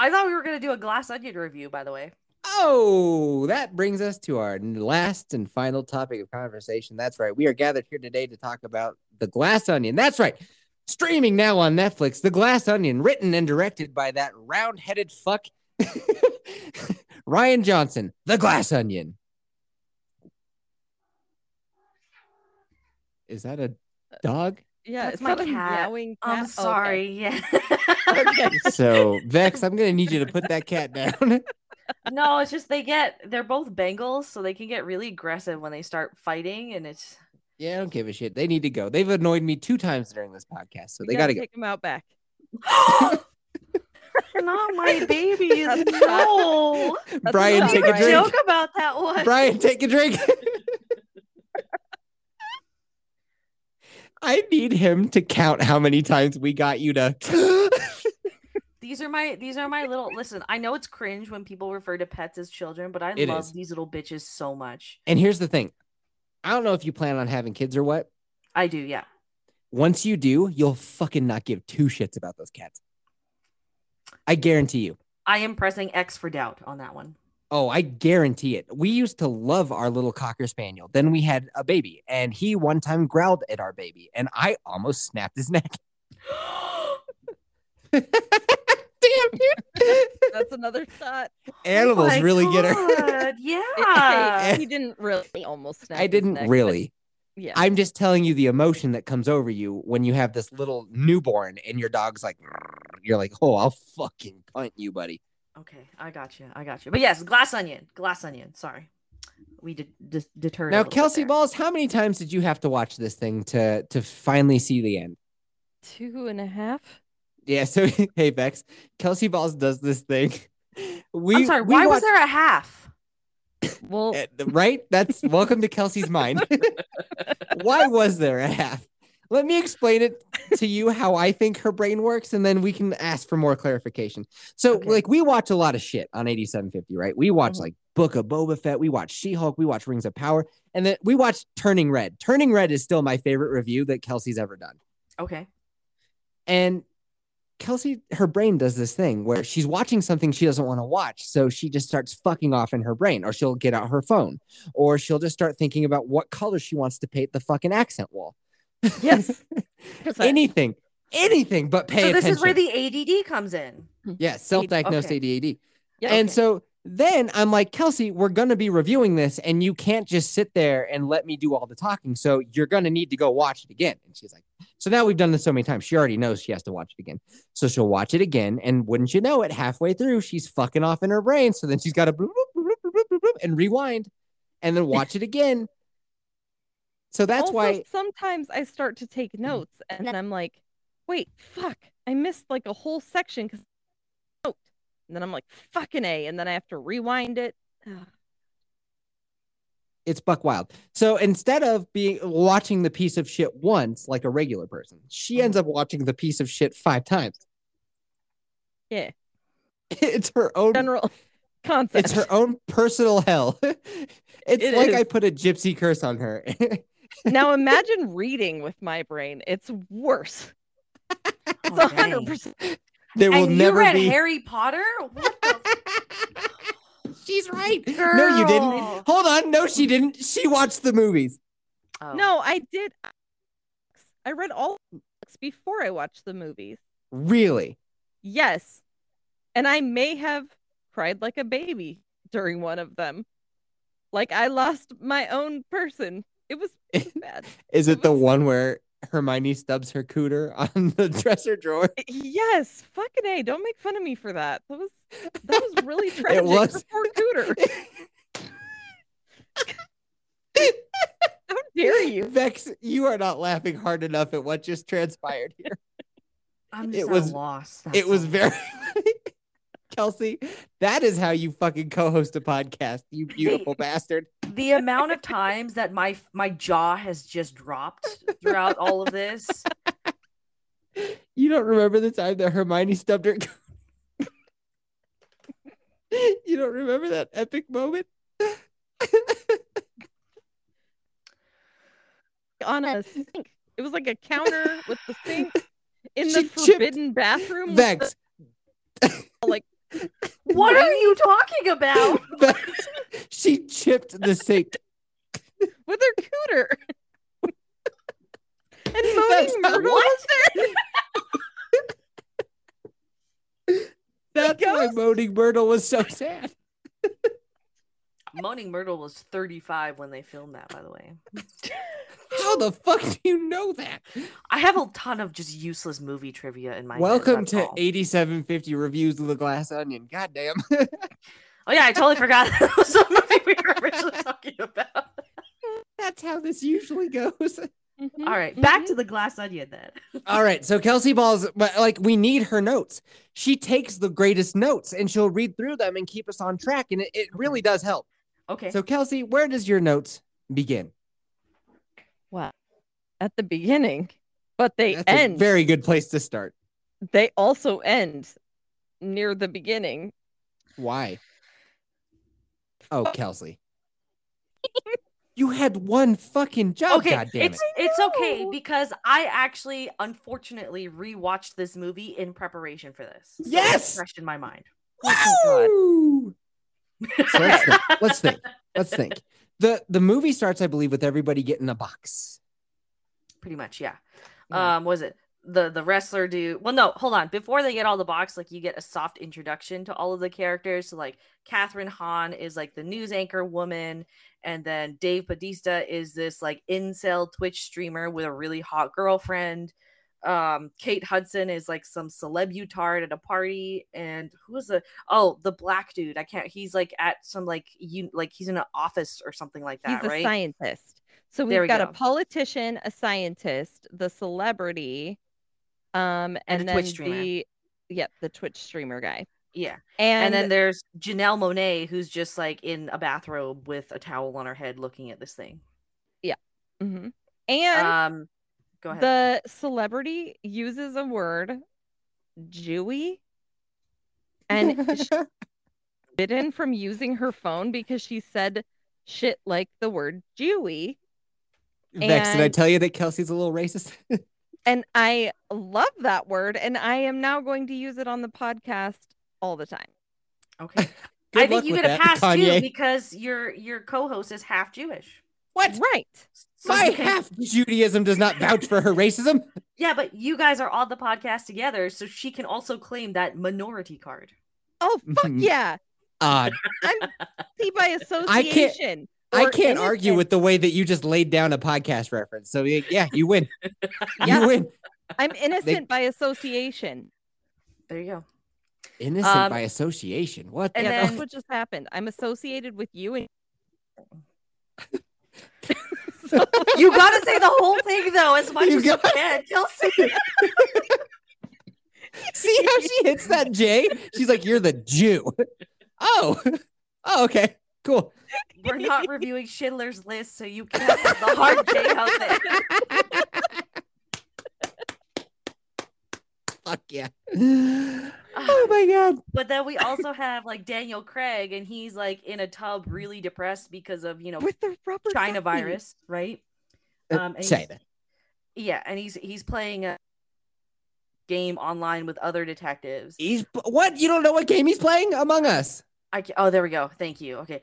I thought we were gonna do a glass onion review, by the way. Oh, that brings us to our last and final topic of conversation. That's right. We are gathered here today to talk about The Glass Onion. That's right. Streaming now on Netflix, The Glass Onion, written and directed by that round headed fuck, Rian Johnson. The Glass Onion. Is that a uh, dog? Yeah, That's it's my not cat. meowing cat. I'm Oh, okay. sorry. Yeah. Okay. So, Vex, I'm going to need you to put that cat down. no, it's just they get they're both Bengals, so they can get really aggressive when they start fighting, and it's yeah, I don't give a shit. They need to go. They've annoyed me two times during this podcast, so We they got to go. take them out back. not my babies. That's no. Brian, not take a drink. joke about that one. Brian, take a drink. I need him to count how many times we got you to. These are my these are my little listen, I know it's cringe when people refer to pets as children, but I It love is. these little bitches so much. and here's the thing I don't know if you plan on having kids or what. I do, yeah. Once you do, you'll fucking not give two shits about those cats. I guarantee you. I am pressing X for doubt on that one. Oh, I guarantee it. We used to love our little cocker spaniel. Then we had a baby, and he one time growled at our baby, and I almost snapped his neck. Damn, dude. That's another shot. Oh Animals Oh my really get her. Yeah. he didn't really almost snap I didn't neck, but really. Yeah. I'm just telling you the emotion that comes over you when you have this little newborn and your dog's like, you're like, oh, I'll fucking punt you, buddy. Okay, I got you. I got you. But yes, glass onion. Glass onion. Sorry. We did de- deterred. a Now, bit Kelsey there. Balls, how many times did you have to watch this thing to to finally see the end? Two and a half. Yeah, so hey Bex, Kelsey Balls does this thing. We, I'm sorry. we Why was there a half? Well, Uh, right? That's welcome to Kelsey's mind. Why was there a half? Let me explain it to you how I think her brain works, and then we can ask for more clarification. So, Okay. like, we watch a lot of shit on 8750, right? We watch Mhm. like Book of Boba Fett, we watch She Hulk, we watch Rings of Power, and then we watch Turning Red. Turning Red is still my favorite review that Kelsey's ever done. Okay. And Kelsey, her brain does this thing where she's watching something she doesn't want to watch. So she just starts fucking off in her brain, or she'll get out her phone, or she'll just start thinking about what color she wants to paint the fucking accent wall. Yes. anything, anything but pay so this attention. is where the ADD comes in. Hmm. yeah, self diagnosed Okay. ADD. Yeah, and okay. so then I'm like, Kelsey, we're going to be reviewing this, and you can't just sit there and let me do all the talking. So you're going to need to go watch it again. And she's like, So now we've done this so many times. She already knows she has to watch it again. So she'll watch it again. And wouldn't you know it, halfway through, she's fucking off in her brain. So then she's got to bloop, bloop, bloop, bloop, bloop, bloop, and rewind and then watch it again. So that's also, why sometimes I start to take mm-hmm. notes and then I'm like, wait, fuck, I missed like a whole section because note. And then I'm like, fucking A. And then I have to rewind it. it's buck wild. So instead of being watching the piece of shit once like a regular person, she ends mm-hmm. up watching the piece of shit five times. Yeah. It's her own General concept. it's her own personal hell. it's It like is. I put a gypsy curse on her. Now imagine reading with my brain. It's worse. It's Oh, a hundred dang. percent. there will and you read be Harry Potter? What the She's right. No, you didn't. Hold on. No, she didn't. She watched the movies. Oh. No, I did. I read all the books before I watched the movies. Really? Yes. And I may have cried like a baby during one of them. Like I lost my own person. It was, it was bad. Is it the was- one where Hermione stubs her cooter on the dresser drawer? Yes, fucking A. Don't make fun of me for that. That was that was really tragic was. for Cooter. How dare you? Vex, you are not laughing hard enough at what just transpired here. I'm It just was- lost. it was very Kelsey, that is how you fucking co-host a podcast, you beautiful bastard. The amount of times that my my jaw has just dropped throughout all of this. You don't remember the time that Hermione stubbed her You don't remember that epic moment? On a sink. It was like a counter with the sink in She the forbidden bathroom. with Vex, the- like What are you talking about? she chipped the sink. with her cooter. and Moaning Myrtle was there. That's why? Moaning Myrtle was so sad. Moaning Myrtle was 35 when they filmed that, by the way. How the fuck do you know that? I have a ton of just useless movie trivia in my Welcome that's to all. 8750 reviews of the glass onion. Goddamn. Oh yeah, I totally forgot that was the movie we were originally talking about. That's how this usually goes. Mhm, All right, back mhm. to the glass onion then. All right, so Kelsey Balls, but like we need her notes. She takes the greatest notes and she'll read through them and keep us on track, and it, it really does help. Okay. So Kelsey, where does your notes begin? Well, At the beginning, but they That's end. a very good place to start. They also end near the beginning. Why? Oh, Kelsey. you had one fucking job, okay, God damn it's it. it's okay because I actually unfortunately rewatched this movie in preparation for this. So Yes! fresh in my mind. Woo! Oh So let's think. Let's think. Let's think. The the movie starts, I believe, with everybody getting a box. Pretty much, yeah. Yeah. Um, was it the the wrestler dude? Well, no, hold on. Before they get all the box, like you get a soft introduction to all of the characters. So like Kathryn Hahn is like the news anchor woman, and then Dave Batista is this like incel Twitch streamer with a really hot girlfriend. Um, Kate Hudson is like some celebutard at a party, and who is the oh the black dude? I can't. He's like at some like you like he's in an office or something like that, He's a right? scientist. So we've we got go. a politician, a scientist, the celebrity, um, and, a then Twitch streamer. the yep, the Twitch streamer guy. yeah. And, and then there's Janelle Monáe, who's just like in a bathrobe with a towel on her head, looking at this thing. Yeah. Mhm. and Um, go ahead. the celebrity uses a word, Jewy, and she's forbidden from using her phone because she said shit like the word Jewy. Vex, did I tell you that Kelsey's a little racist? And I love that word, and I am now going to use it on the podcast all the time. okay, Good I think you get a pass Kanye. too because your your co-host is half Jewish. What? Right. So My half Judaism does not vouch for her racism. yeah, but you guys are on the podcast together, so she can also claim that minority card. Oh fuck Mhm. yeah! Uh, I'm see by association. I or can't argue with the way that you just laid down a podcast reference. So yeah, you win. Yeah. You win. I'm innocent by association. There you go. Innocent Um, by association. What? and the yeah, then- that's what just happened. I'm associated with you and You got to say the whole thing though, as much You as you can, Kelsey. See how she hits that J? She's like, "You're the Jew." Oh, oh, okay, cool. We're not reviewing Schindler's List, so you can't have the hard J out there. Fuck yeah. Oh my god. But then we also have like Daniel Craig, and he's like in a tub, really depressed because of you know with the rubber China ducky. virus, right? Uh, Um, and say he's- that. Yeah, and he's he's playing a game online with other detectives. He's what? You don't know what game he's playing? Among Us. I ca- oh, there we go. Thank you. Okay.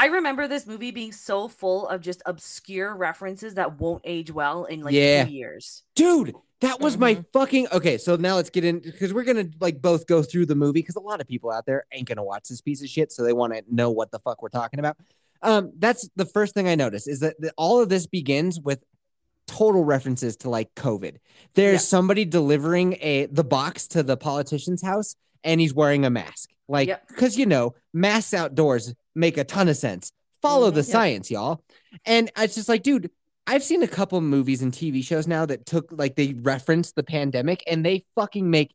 I remember this movie being so full of just obscure references that won't age well in like Yeah. two years. Dude, that was my Mhm. fucking okay. So now let's get in because we're gonna like both go through the movie because a lot of people out there ain't gonna watch this piece of shit, so they want to know what the fuck we're talking about. Um, that's the first thing I noticed is that, that all of this begins with total references to like COVID. There's Yeah. somebody delivering a the box to the politician's house and he's wearing a mask. Like, Yep. because you know, masks outdoors make a ton of sense. Follow Mhm. the science, y'all. And it's just like, dude, I've seen a couple movies and TV shows now that took like they reference the pandemic and they fucking make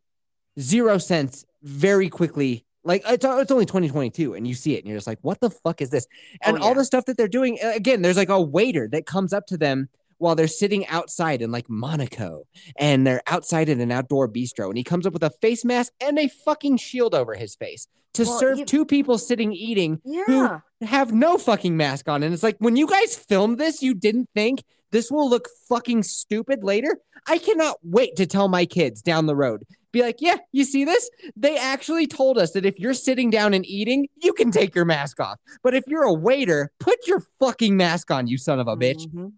zero sense very quickly. Like it's, it's only 2022 and you see it and you're just like, what the fuck is this? And Oh, all the stuff that they're doing, again, there's like a waiter that comes up to them while they're sitting outside in like Monaco and they're outside in an outdoor bistro and he comes up with a face mask and a fucking shield over his face to Well, serve you- two people sitting eating Yeah. have no fucking mask on. And it's like, when you guys filmed this, you didn't think this will look fucking stupid later. I cannot wait to tell my kids down the road Be like, yeah, you see this? They actually told us that if you're sitting down and eating, you can take your mask off. But if you're a waiter, put your fucking mask on, you son of a bitch. Mhm.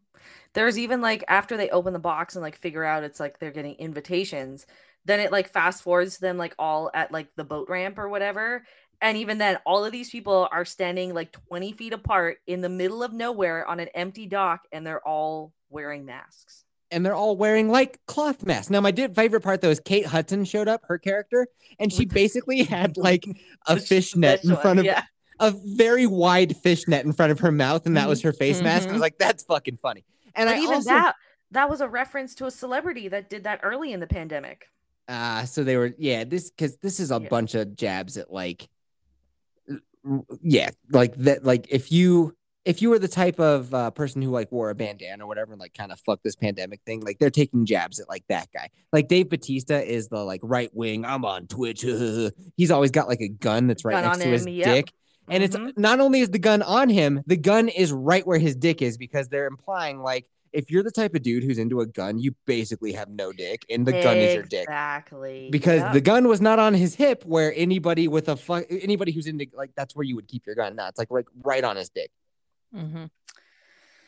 There's even like after they open the box and like figure out it's like they're getting invitations, then it like fast forwards to them like all at like the boat ramp or whatever. And even then, all of these people are standing like 20 feet apart in the middle of nowhere on an empty dock, and they're all wearing masks. And they're all wearing like cloth masks. Now, my favorite part though is Kate Hudson showed up, her character, and she basically had like a fishnet fish in front of yeah. a very wide fishnet in front of her mouth, and that was mm-hmm. her face mask. I was mm-hmm. like, that's fucking funny. And But I even also, that that was a reference to a celebrity that did that early in the pandemic. Ah, so they were yeah, this because this is a Yeah. bunch of jabs at like yeah, like that like if you if you were the type of uh, person who like wore a bandana or whatever and like kind of fuck this pandemic thing, like they're taking jabs at like that guy. Like Dave Batista is the like right wing, I'm on Twitch. He's always got like a gun that's right Gun next to his yep. dick. And it's Mhm. not only is the gun on him, the gun is right where his dick is because they're implying like if you're the type of dude who's into a gun, you basically have no dick, and the gun is your dick Exactly. because Yep. the gun was not on his hip where anybody with a fu- anybody who's into like that's where you would keep your gun now it's like right right on his dick Mhm.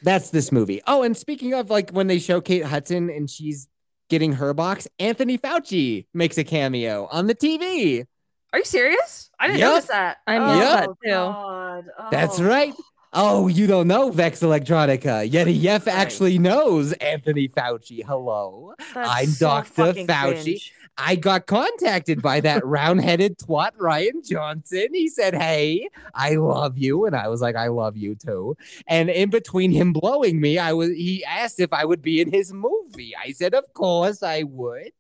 that's this movie oh and speaking of like when they show kate hudson and she's getting her box anthony fauci makes a cameo on the tv Are you serious? I didn't Yup. notice that. I oh, missed that too. God. That's Oh. right. Oh, you don't know Vex Electronica. Yet Yef Right. actually knows Anthony Fauci. Hello. That's I'm so Dr. Fauci. cringe. I got contacted by that round-headed twat Rian Johnson. He said, "Hey, I love you," and I was like, "I love you too." And in between him blowing me, I was he asked if I would be in his movie. I said, "Of course I would."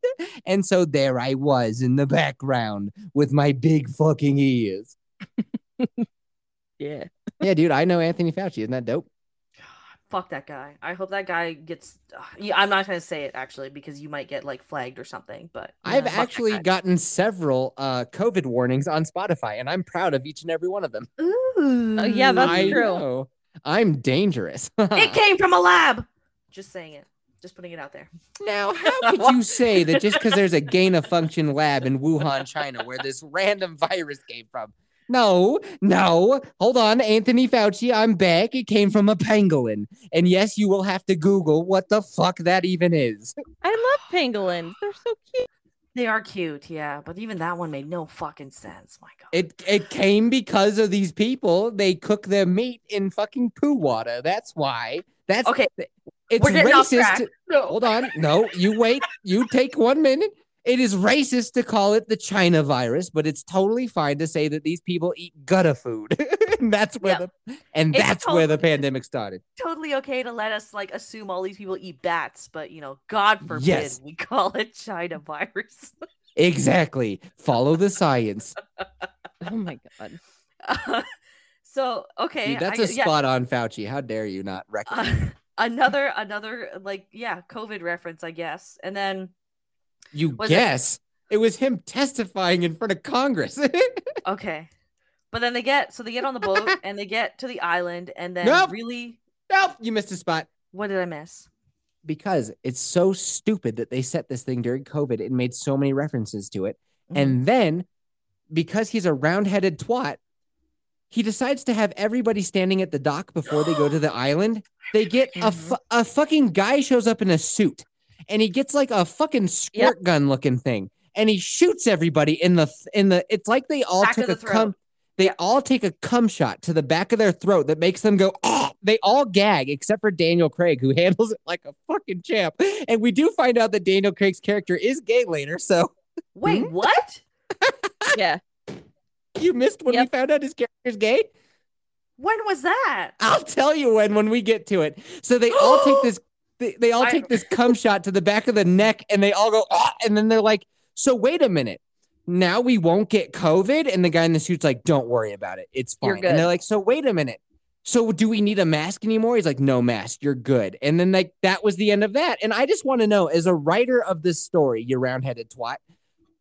And so there I was in the background with my big fucking ears. Yeah. Yeah, dude, I know Anthony Fauci. Isn't that dope? Fuck that guy. I hope that guy gets. Uh, I'm not gonna say it actually because you might get like flagged or something. But I've fuck actually gotten several uh COVID warnings on Spotify, and I'm proud of each and every one of them. Ooh. Oh, yeah, that's I true. know. I'm dangerous. It came from a lab. Just saying it. Just putting it out there. now, how could you say that just because there's a gain of function lab in Wuhan, China, where this random virus came from? No, no. Hold on, Anthony Fauci, I'm back. It came from a pangolin. And yes, you will have to Google what the fuck that even is. I love pangolins. They're so cute. They are cute, yeah, but even that one made no fucking sense. My God. It it came because of these people. They cook their meat in fucking poo water. That's why. That's Okay, It's we're getting off racist. track. No. hold on. No, you wait. You take one minute. It is racist to call it the China virus, but it's totally fine to say that these people eat gutter food. and that's where Yeah. the and It's that's where the pandemic started. totally okay to let us like assume all these people eat bats, but you know, God forbid Yes. we call it China virus. Exactly. Follow the science. Oh my god. so okay, Dude, that's I- a yeah, spot on Fauci. How dare you not recognize? uh, another another like yeah, COVID reference, I guess. And then you was guess. It was him testifying in front of Congress. okay. But then they get so they get on the boat and they get to the island and then Nope. really nope, you missed a spot. what did I miss? because it's so stupid that they set this thing during COVID and made so many references to it. Mhm. And then because he's a round-headed twat, he decides to have everybody standing at the dock before they go to the island. They get a fu- a fucking guy shows up in a suit and he gets like a fucking squirt gun looking thing and he shoots everybody in the in the it's like they all Back took of a throat. cum they Yeah. all take a cum shot to the back of their throat that makes them go oh they all gag except for Daniel Craig who handles it like a fucking champ and we do find out that Daniel Craig's character is gay later so Wait, Hmm? what? Yeah. you missed when we found out his character's gay When was that? I'll tell you when when we get to it so they all take this they, they all take this cum shot to the back of the neck and they all go ah, and then they're like so wait a minute. Now we won't get covid? And the guy in the suit's like don't worry about it. It's fine. And they're like so wait a minute. So do we need a mask anymore? He's like no mask. You're good. And then like that was the end of that. And i just want to know as a writer of this story you round-headed twat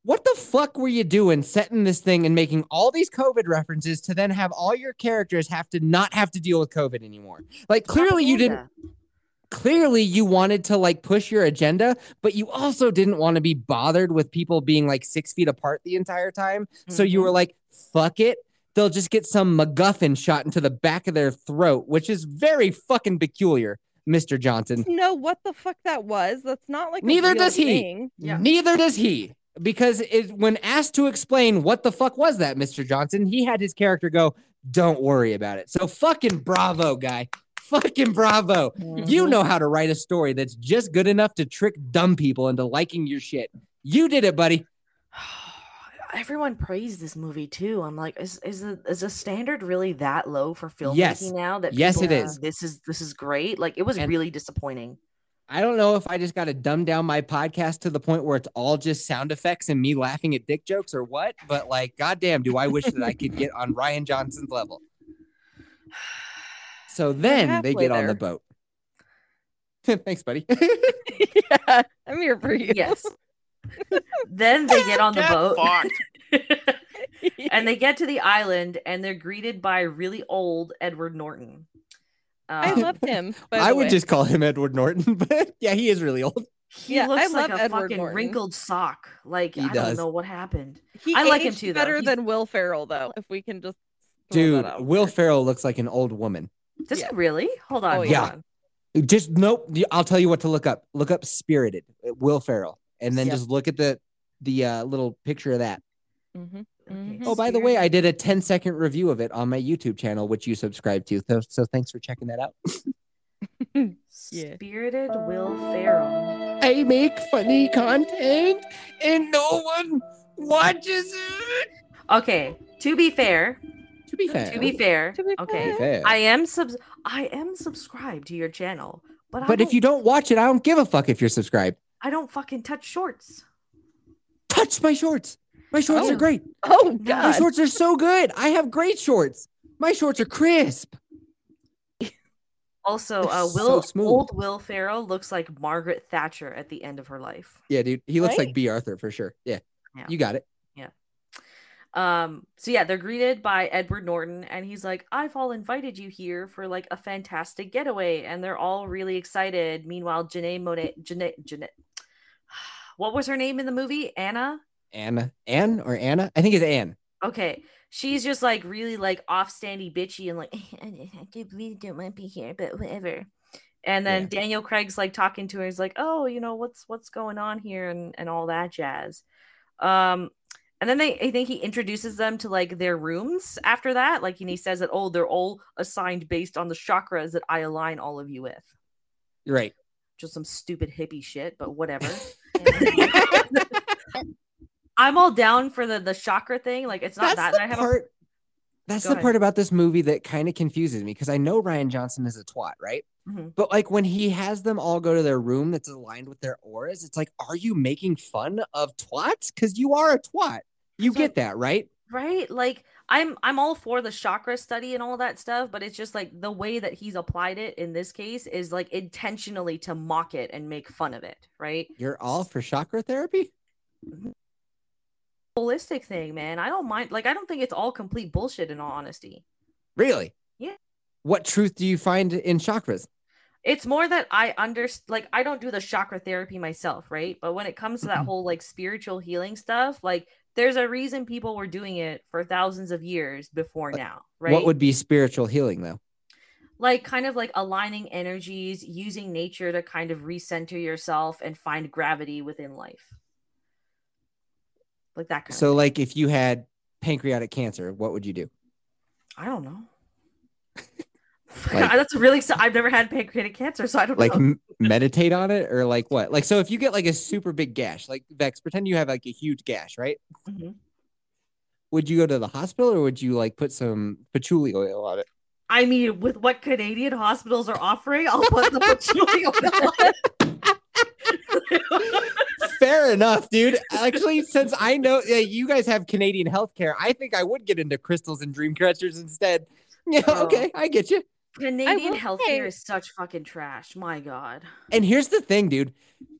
what the fuck were you doing setting this thing and making all these covid references to then have all your characters have to not have to deal with covid anymore? Like clearly you didn't. Clearly you wanted to like push your agenda, but you also didn't want to be bothered with people being like six feet apart the entire time. So you were mm-hmm. like, fuck it. They'll just get some MacGuffin shot into the back of their throat, which is very fucking peculiar, Mr. Johnson. know what the fuck that was. That's not like a Neither real does he. thing. Yeah. Neither does he. Because it, when asked to explain what the fuck was that, Mr. Johnson, he had his character go, Don't worry about it. So fucking bravo, guy. Fucking bravo. You Mhm. know how to write a story that's just good enough to trick dumb people into liking your shit. You did it, buddy. Everyone praised this movie too. I'm like, is is the is the standard really that low for filmmaking Yes. now? That Yes, it is. This is this is great. Like it was And- really disappointing. I don't know if I just got to dumb down my podcast to the point where it's all just sound effects and me laughing at dick jokes or what, but like, goddamn, do I wish that I could get on Rian Johnson's level. So then they halfway get on the boat. Thanks, buddy. yeah, I'm here for you. Yes. then they get on the Get boat and they get to the island and they're greeted by really old Edward Norton. I Um, loved him. by I would way. just call him Edward Norton, but yeah, he is really old. He Yeah, I looks like love a Edward fucking Norton. wrinkled sock. Like He I does. don't know what happened. He I like him aged too, though. Better He's- than Will Ferrell, though. If we can just throw Dude, Will there. Ferrell looks like an old woman. Does Yeah. he really? Hold on. Oh, hold yeah. on. Just nope. I'll tell you what to look up. Look up Spirited, uh, Will Ferrell, and then Yep. just look at the the uh, little picture of that. Mhm. Okay, Mhm. Oh, by the way, I did a 10 second review of it on my YouTube channel, which you subscribe to. So, so thanks for checking that out. Yeah. Spirited Will Ferrell. I make funny content and no one watches it. Okay, to be fair, To be fair, to be fair, To be okay, fair. I am subs I am subscribed to your channel, but but if you don't watch it, I don't give a fuck if you're subscribed. I don't fucking touch shorts. Touch my shorts. My shorts Oh. are great. Oh No. My shorts are so good. I have great shorts. My shorts are crisp. Also, uh, Will smooth. old Will Ferrell looks like Margaret Thatcher at the end of her life. Yeah, dude. He looks like Bea Arthur for sure. Yeah. Yeah. You got it. Um, so yeah, they're greeted by Edward Norton, and he's like, I've all invited you here for like a fantastic getaway, and they're all really excited. Meanwhile, Janae Monáe Janae Janae what was her name in the movie? Anna? Anna. Anne or Anna? I think it's Anne. Okay. She's just like really like offstandy bitchy and like I really don't want to be here, but whatever. And then Yeah. Daniel Craig's like talking to her. He's like, "Oh, you know what's what's going on here and and all that jazz." Um, and then they I think he introduces them to like their rooms after that. Like, and he says that oh, they're all assigned based on the chakras that I align all of you with. You're right. Just some stupid hippie shit, but whatever. I'm all down for the the chakra thing. Like, it's not that. the I have a part. That's Go the ahead. part about this movie that kind of confuses me because I know Rian Johnson is a twat, right? Mhm. But like when he has them all go to their room that's aligned with their auras, it's like, are you making fun of twats? Because you are a twat. You That's get that, right? right like i'm i'm all for the chakra study and all that stuff but it's just like the way that he's applied it in this case is like intentionally to mock it and make fun of it right You're all for chakra therapy? Holistic thing man i don't mind like i don't think it's all complete bullshit in all honesty Really? Yeah. What truth do you find in chakras? it's more that i understand like i don't do the chakra therapy myself right but when it comes to that Mhm. whole like spiritual healing stuff like there's a reason people were doing it for thousands of years before Like, now right What would be spiritual healing though? like kind of like aligning energies using nature to kind of recenter yourself and find gravity within life like that kind So of like if you had pancreatic cancer, what would you do? i don't know Like- that's really i've never had pancreatic cancer so i don't Like know m- meditate on it or like what? Like so if you get like a super big gash, like Vex, pretend you have like a huge gash, right? Mhm. Would you go to the hospital or would you like put some patchouli oil on it? i mean with what canadian hospitals are offering i'll put the patchouli oil on it. Fair enough, dude. Actually, since I know yeah, you guys have Canadian healthcare, I think I would get into crystals and dream catchers instead. Yeah, Oh. okay, I get you. canadian will healthcare say- is such fucking trash my god And here's the thing, dude.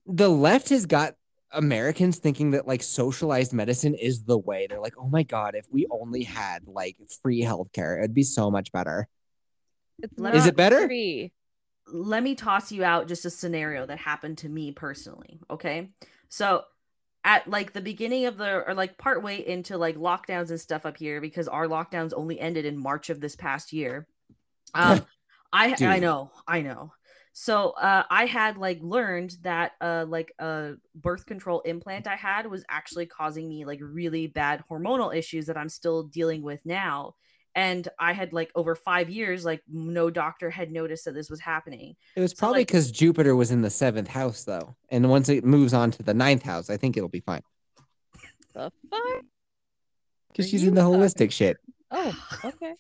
The left has got Americans thinking that like socialized medicine is the way. They're like, oh my God, if we only had like free healthcare, it'd be so much better. It's Is it better? free. let me toss you out just a scenario that happened to me personally. Okay. So at like the beginning of the or like part way into like lockdowns and stuff up here because our lockdowns only ended in March of this past year. Um I I know, I know. So uh I had like learned that uh like a birth control implant I had was actually causing me like really bad hormonal issues that I'm still dealing with now. And I had like over five years, like no doctor had noticed that this was happening. It was So, probably like- because Jupiter was in the seventh house, though. And once it moves on to the ninth house, I think it'll be fine. The fuck? Because she's in the talking- holistic shit. Oh, okay.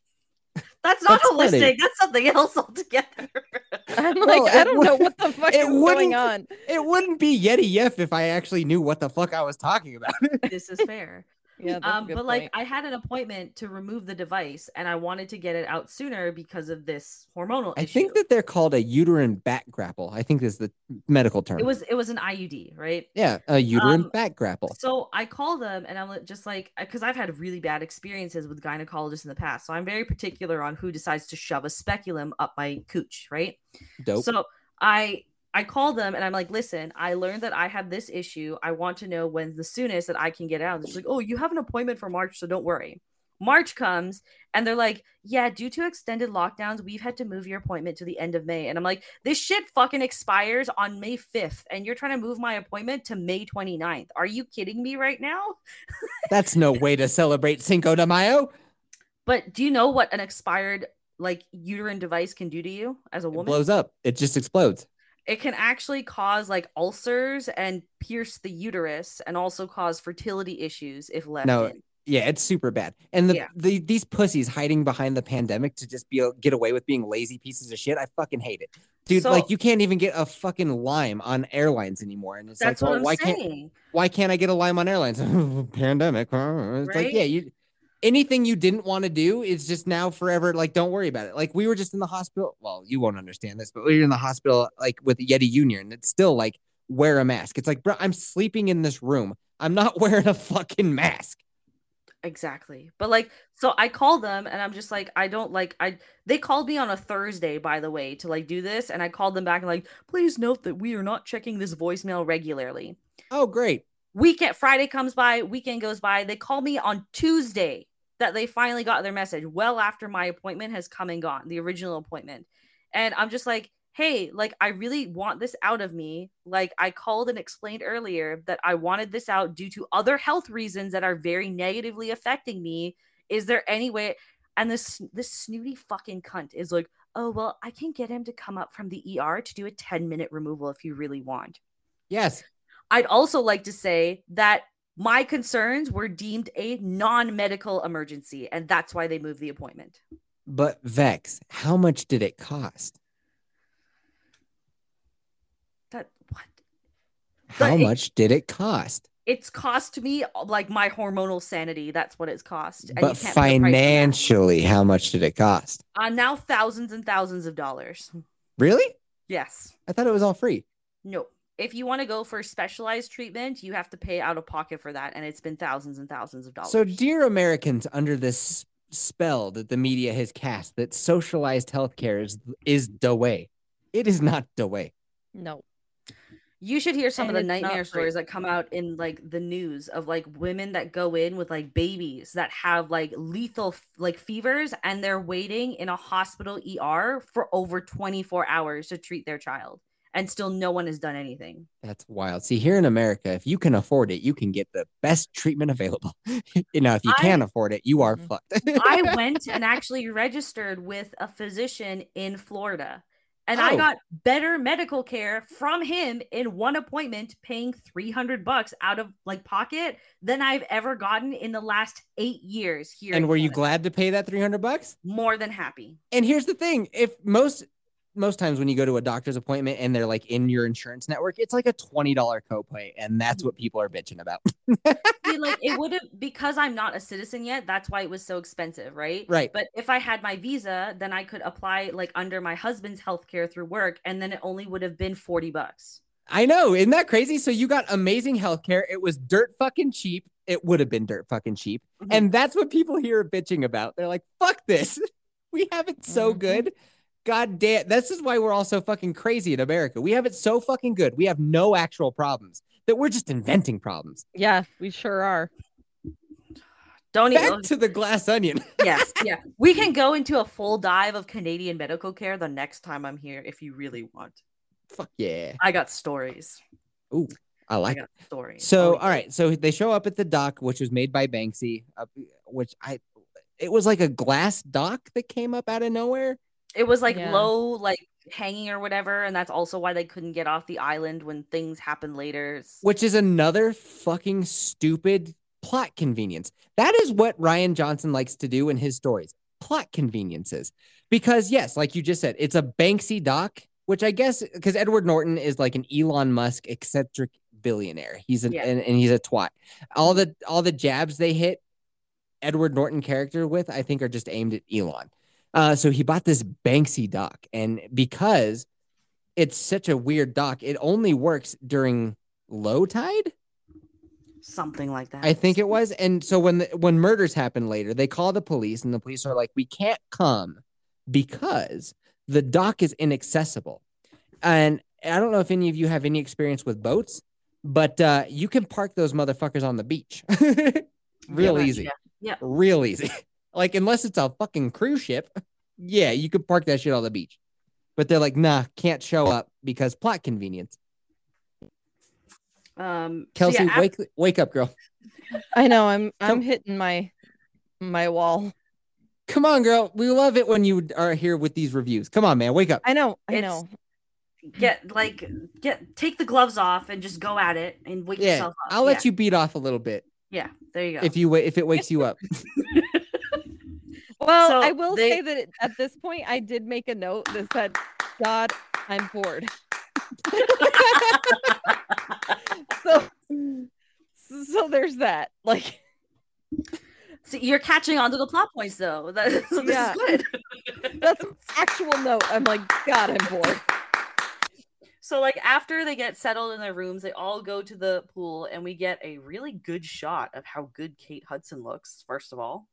That's not That's funny. holistic. That's something else altogether. I'm Well, like, I don't know what the fuck it is going on. It wouldn't be Yeti Yef if I actually knew what the fuck I was talking about. this is fair. Yeah, um, but like. I had an appointment to remove the device and I wanted to get it out sooner because of this hormonal I issue. think that they're called a uterine back grapple. I think is the medical term. it was it was an IUD, right? yeah, a uterine Um, back grapple. So I call them and I'm just like, because I've had really bad experiences with gynecologists in the past. So I'm very particular on who decides to shove a speculum up my cooch, right? Dope. So I I call them and I'm like, listen, I learned that I have this issue. I want to know when's the soonest that I can get out. And she's like, oh, you have an appointment for March, so don't worry. March comes and they're like, yeah, due to extended lockdowns, we've had to move your appointment to the end of May. And I'm like, this shit fucking expires on May 5th, and you're trying to move my appointment to May 29th. Are you kidding me right now? That's no way to celebrate Cinco de Mayo. But do you know what an expired like uterine device can do to you as a woman? It woman? blows up. It just explodes. It can actually cause like ulcers and pierce the uterus and also cause fertility issues if left No, in. Yeah, it's super bad. And the, Yeah. the these pussies hiding behind the pandemic to just be get away with being lazy pieces of shit. I fucking hate it. Dude, So- like you can't even get a fucking lime on airlines anymore. And it's That's like, well, why can't why can't I get a lime on airlines? Pandemic. huh? It's like, Right? yeah, you anything you didn't want to do is just now forever. Like, don't worry about it. Like, we were just in the hospital. Well, you won't understand this, but we were in the hospital like with Yeti Union. it's still like wear a mask. It's like, bro, I'm sleeping in this room. I'm not wearing a fucking mask. Exactly. But like so I call them and I'm just like I don't like I they called me on a Thursday by the way to like do this and I called them back and like please note that we are not checking this voicemail regularly. Oh, great. Weekend Friday comes by, weekend goes by. They call me on Tuesday that they finally got their message well after my appointment has come and gone, the original appointment. And I'm just like, hey, like I really want this out of me. Like I called and explained earlier that I wanted this out due to other health reasons that are very negatively affecting me. Is there any way? And this this snooty fucking cunt is like, oh well, I can get him to come up from the ER to do a 10 minute removal if you really want. Yes. I'd also like to say that my concerns were deemed a non-medical emergency, and that's why they moved the appointment. But Vex, how much did it cost? That what? How it- much did it cost? It's cost me like my hormonal sanity. That's what it's cost. And But you can't put a price on that. financially, how much did it cost? uh, now thousands and thousands of dollars. Really? Yes. I thought it was all free. No. If you want to go for specialized treatment, you have to pay out of pocket for that, and it's been thousands and thousands of dollars. So, dear Americans, under this spell that the media has cast, that socialized healthcare is is the way. It is not the way. No. You should hear some And of the it's not nightmare free. stories that come out in like the news of like women that go in with like babies that have like lethal f- like fevers and they're waiting in a hospital ER for over 24 hours to treat their child and still no one has done anything. That's wild. See, here in America, if you can afford it, you can get the best treatment available. you know, if you I- can't afford it, you are Mhm. fucked. I went and actually registered with a physician in Florida and I Oh. got better medical care from him in one appointment paying 300 bucks out of like pocket than I've ever gotten in the last 8 years here. and in were you glad to pay that 300 bucks? more than happy. And here's the thing, if most most times when you go to a doctor's appointment and they're like in your insurance network, it's like a $20 copay and that's what people are bitching about. See, like it would have because I'm not a citizen yet. That's why it was so expensive, right? Right. But if I had my visa, then I could apply like under my husband's health care through work, and then it only would have been forty bucks. I know, isn't that crazy? So you got amazing health care. It was dirt fucking cheap. It would have been dirt fucking cheap. Mhm. And that's what people here are bitching about. They're like, fuck this. We have it so Mhm. good. God damn. This is why we're all so fucking crazy in America. We have it so fucking good. We have no actual problems that we're just inventing problems. Yeah, we sure are. Don't Back even. to the glass onion. yes, yeah. We can go into a full dive of Canadian medical care the next time I'm here if you really want. Fuck yeah. I got stories. Ooh, I I like got stories. So, Oh, all right. So they show up at the dock, which was made by Banksy, uh, which I, it was like a glass dock that came up out of nowhere. It was like Yeah. low, like hanging or whatever, and that's also why they couldn't get off the island when things happen later. Which is another fucking stupid plot convenience. That is what Rian Johnson likes to do in his stories plot conveniences. Because, yes, like you just said, it's a Banksy dock, which I guess because Edward Norton is like an Elon Musk eccentric billionaire. He's an Yeah. and, and he's a twat. All the all the jabs they hit Edward Norton character with, I think, are just aimed at Elon. Uh, so he bought this Banksy dock, and because it's such a weird dock, it only works during low tide. Something like that. I think it was. And so when the, when murders happen later, they call the police, and the police are like, "We can't come because the dock is inaccessible." And I don't know if any of you have any experience with boats, but uh, you can park those motherfuckers on the beach, real Yeah, easy, yeah. real easy. Like unless it's a fucking cruise ship, yeah, you could park that shit on the beach. But they're like, nah, can't show up because plot convenience. Um, so Kelsey, yeah, af- wake wake up, girl. I know. I'm I'm hitting my my wall. Come on, girl. We love it when you are here with these reviews. Come on, man. Wake up. I know. I It's- know. get like get take the gloves off and just go at it and wake Yeah, yourself up. I'll let yeah. you beat off a little bit Yeah, there you go. if you wa- if it wakes you up. Well, So I will they- say that at this point, I did make a note that said, "God, I'm bored." so, so there's that. Like, See, you're catching on to the plot points though. That, so this Yeah. is good. that's an actual note. I'm like, God, I'm bored. So like after they get settled in their rooms, they all go to the pool and we get a really good shot of how good Kate Hudson looks, first of all.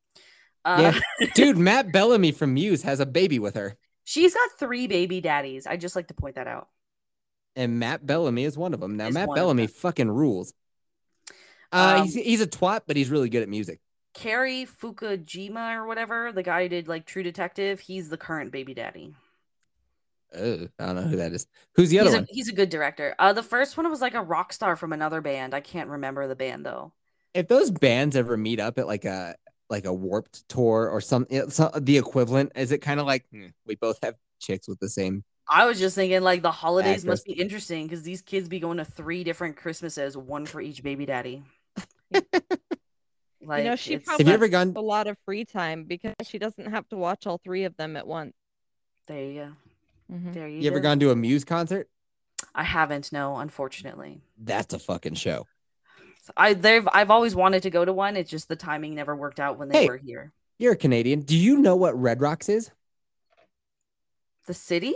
Uh, Dude, Matt Bellamy from Muse has a baby with her, she's got three baby daddies. I just like to point that out. and Matt Bellamy is one of them. Now, Is Matt Bellamy fucking rules. Uh, Um, he's he's a twat, but he's really good at music. Cary Fukunaga or whatever, the guy who did like True Detective, he's the current baby daddy. Oh, I don't know who that is. Who's the other he's, one? A, he's a good director. Uh, the first one was like a rock star from another band. I can't remember the band though. If those bands ever meet up at like a like a warped tour or some, some the equivalent, is it kind of like hmm, we both have chicks with the same? I was just thinking like the holidays Actress. must be interesting because these kids be going to three different Christmases, one for each baby daddy. like you know, she probably Have you ever gone? a lot of free time because she doesn't have to watch all three of them at once. there you go. Mhm. There you, You ever gone to a Muse concert? I haven't, no, unfortunately. That's a fucking show. I they've I've always wanted to go to one. It's just the timing never worked out when they Hey. were here. You're a Canadian. Do you know what Red Rocks is? The city?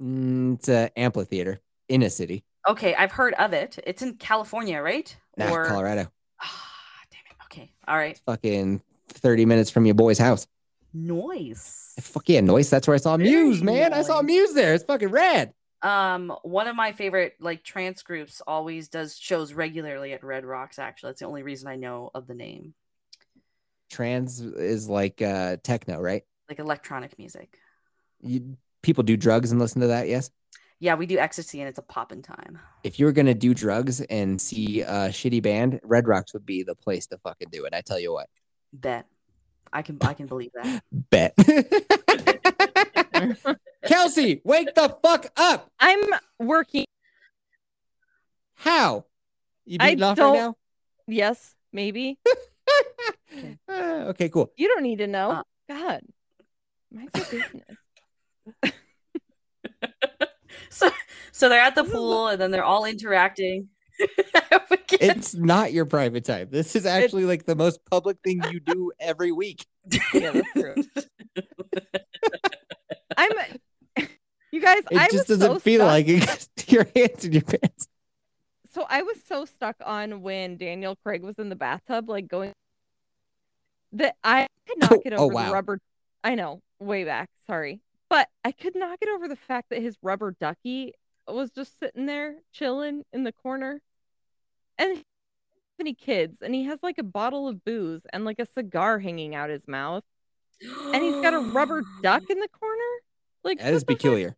Mm, it's an amphitheater in a city. Okay, I've heard of it. It's in California, right? Nah, or Colorado. Ah, damn it. Okay. All right. Fucking 30 minutes from your boy's house. Noise. Fuck yeah, noise. That's where I saw Muse, man. I saw. Muse there. It's fucking rad. Um, one of my favorite like trance groups always does shows regularly at Red Rocks. Actually, that's the only reason I know of the name. Trans is like uh techno, right? Like electronic music. You people do drugs and listen to that, yes? Yeah, we do ecstasy and it's a poppin' time. If you were gonna do drugs and see a shitty band, Red Rocks would be the place to fucking do it. I tell you what. Bet. I can I can believe that. Bet. Kelsey, wake the fuck up. I'm working. How? You I beating off don't- right now? Yes, maybe. Uh, okay, cool. You don't need to know. Uh. God, My your business. so so they're at the pool and then they're all interacting. It's not your private time. This is actually like the most public thing you do every week. Yeah, that's true. I'm. You guys, It I just doesn't so feel stuck- like it. your hands in your pants. So I was so stuck on when Daniel Craig was in the bathtub, like going that I could not Oh, get oh, over wow. the rubber. I know, way back. Sorry, But I could not get over the fact that his rubber ducky was just sitting there chilling in the corner. And any kids, and he has like a bottle of booze and like a cigar hanging out his mouth. And he's got a rubber duck in the corner. Like That is peculiar. fuck?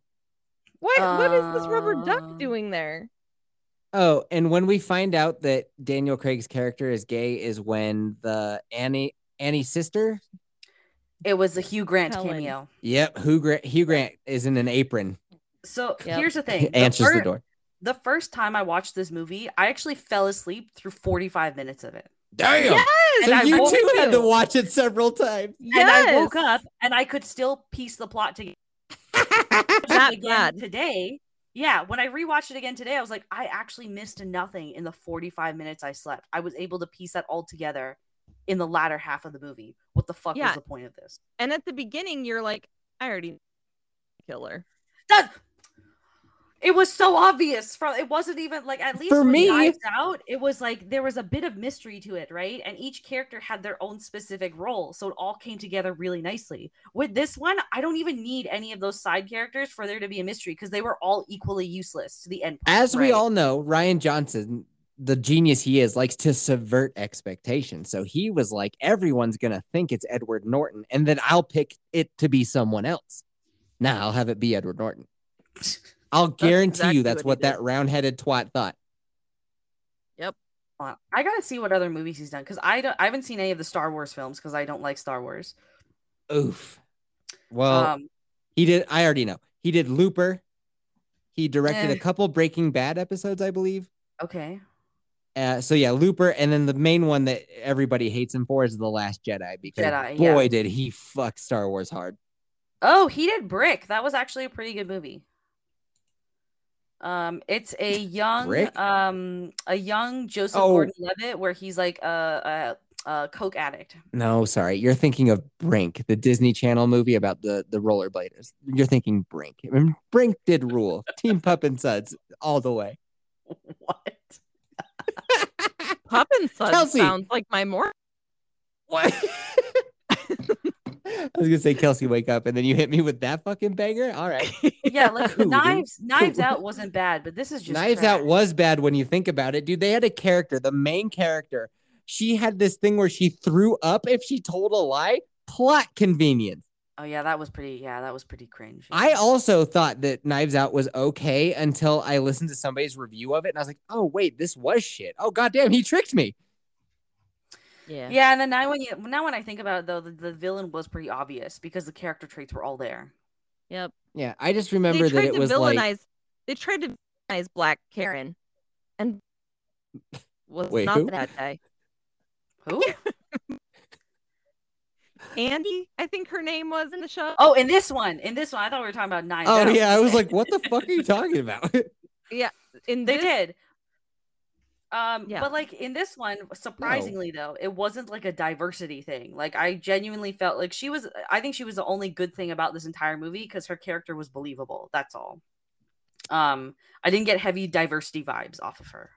Peculiar. What what is this rubber duck um, doing there? Oh, and when we find out that Daniel Craig's character is gay is when the Annie Annie's sister. It was a Hugh Grant Helen. cameo. Yep, Hugh Grant, Hugh Grant is in an apron. So Yep. here's the thing. The answers the fir- door. the first time I watched this movie, I actually fell asleep through 45 minutes of it. Damn. Yes! And So I you woke too had to watch it several times. Yes. And I woke up and I could still piece the plot together That again bad. today. Yeah, when I rewatched it again today, I was like, I actually missed nothing in the 45 minutes I slept. I was able to piece that all together in the latter half of the movie. What the fuck Yeah. was the point of this? And at the beginning, you're like, I already killer. That it was so obvious from it wasn't even like at least For me- out it was like there was a bit of mystery to it right and each character had their own specific role so it all came together really nicely with this one i don't even need any of those side characters for there to be a mystery because they were all equally useless to the end point, As we all know, Rian Johnson, the genius he is, likes to subvert expectations. So he was like, everyone's gonna think it's Edward Norton, and then I'll pick it to be someone else. Now I'll have it be Edward Norton. I'll guarantee exactly you that's what what, that round-headed twat thought. Yep. i gotta see what other movies he's done because i don't i haven't seen any of the star wars films because i don't like star wars Oof. Well, um he did. I already know. He did Looper. He directed Eh. a couple Breaking Bad episodes, I believe. okay Uh, so yeah, Looper, and then the main one that everybody hates him for is the Last Jedi because Jedi, boy yeah. did he fuck Star Wars hard. Oh, he did Brick. That was actually a pretty good movie. Um, it's a young, Brick? um, a young Joseph Oh. Gordon-Levitt where he's like a, a, a coke addict. No, sorry, you're thinking of Brink, the Disney Channel movie about the the rollerbladers. You're thinking Brink. I mean, Brink did rule. Team Pup and Suds all the way. What? Pup and Suds Kelsey. sounds like my more. What? I was gonna say Kelsey, wake up, and then you hit me with that fucking banger. All right. Yeah, like dude. Knives, Knives Out wasn't bad, but this is just Knives Out was bad when you think about it, dude. They had a character, the main character. She had this thing where she threw up if she told a lie. Plot convenience. Oh yeah, that was pretty. Yeah, that was pretty cringe. I also thought that Knives Out was okay until I listened to somebody's review of it, and I was like, "Oh wait, this was shit. Oh goddamn, he tricked me." Yeah. yeah, and then now when you now when I think about it though, the, the villain was pretty obvious because the character traits were all there. Yep. Yeah, I just remember they that it to was villainize. like, They tried to villainize Black Karen, and was Wait, not who? that guy. Who? Andy, I think her name was in the show. oh, in this one, in this one, I thought we were talking about Knives "Oh Out. yeah," I was like, "What the fuck are you talking about?" Yeah, in They this- did. Um, Yeah. but like in this one, surprisingly though, it wasn't like a diversity thing. Like I genuinely felt like she was. I think she was the only good thing about this entire movie because her character was believable. That's all. Um, I didn't get heavy diversity vibes off of her.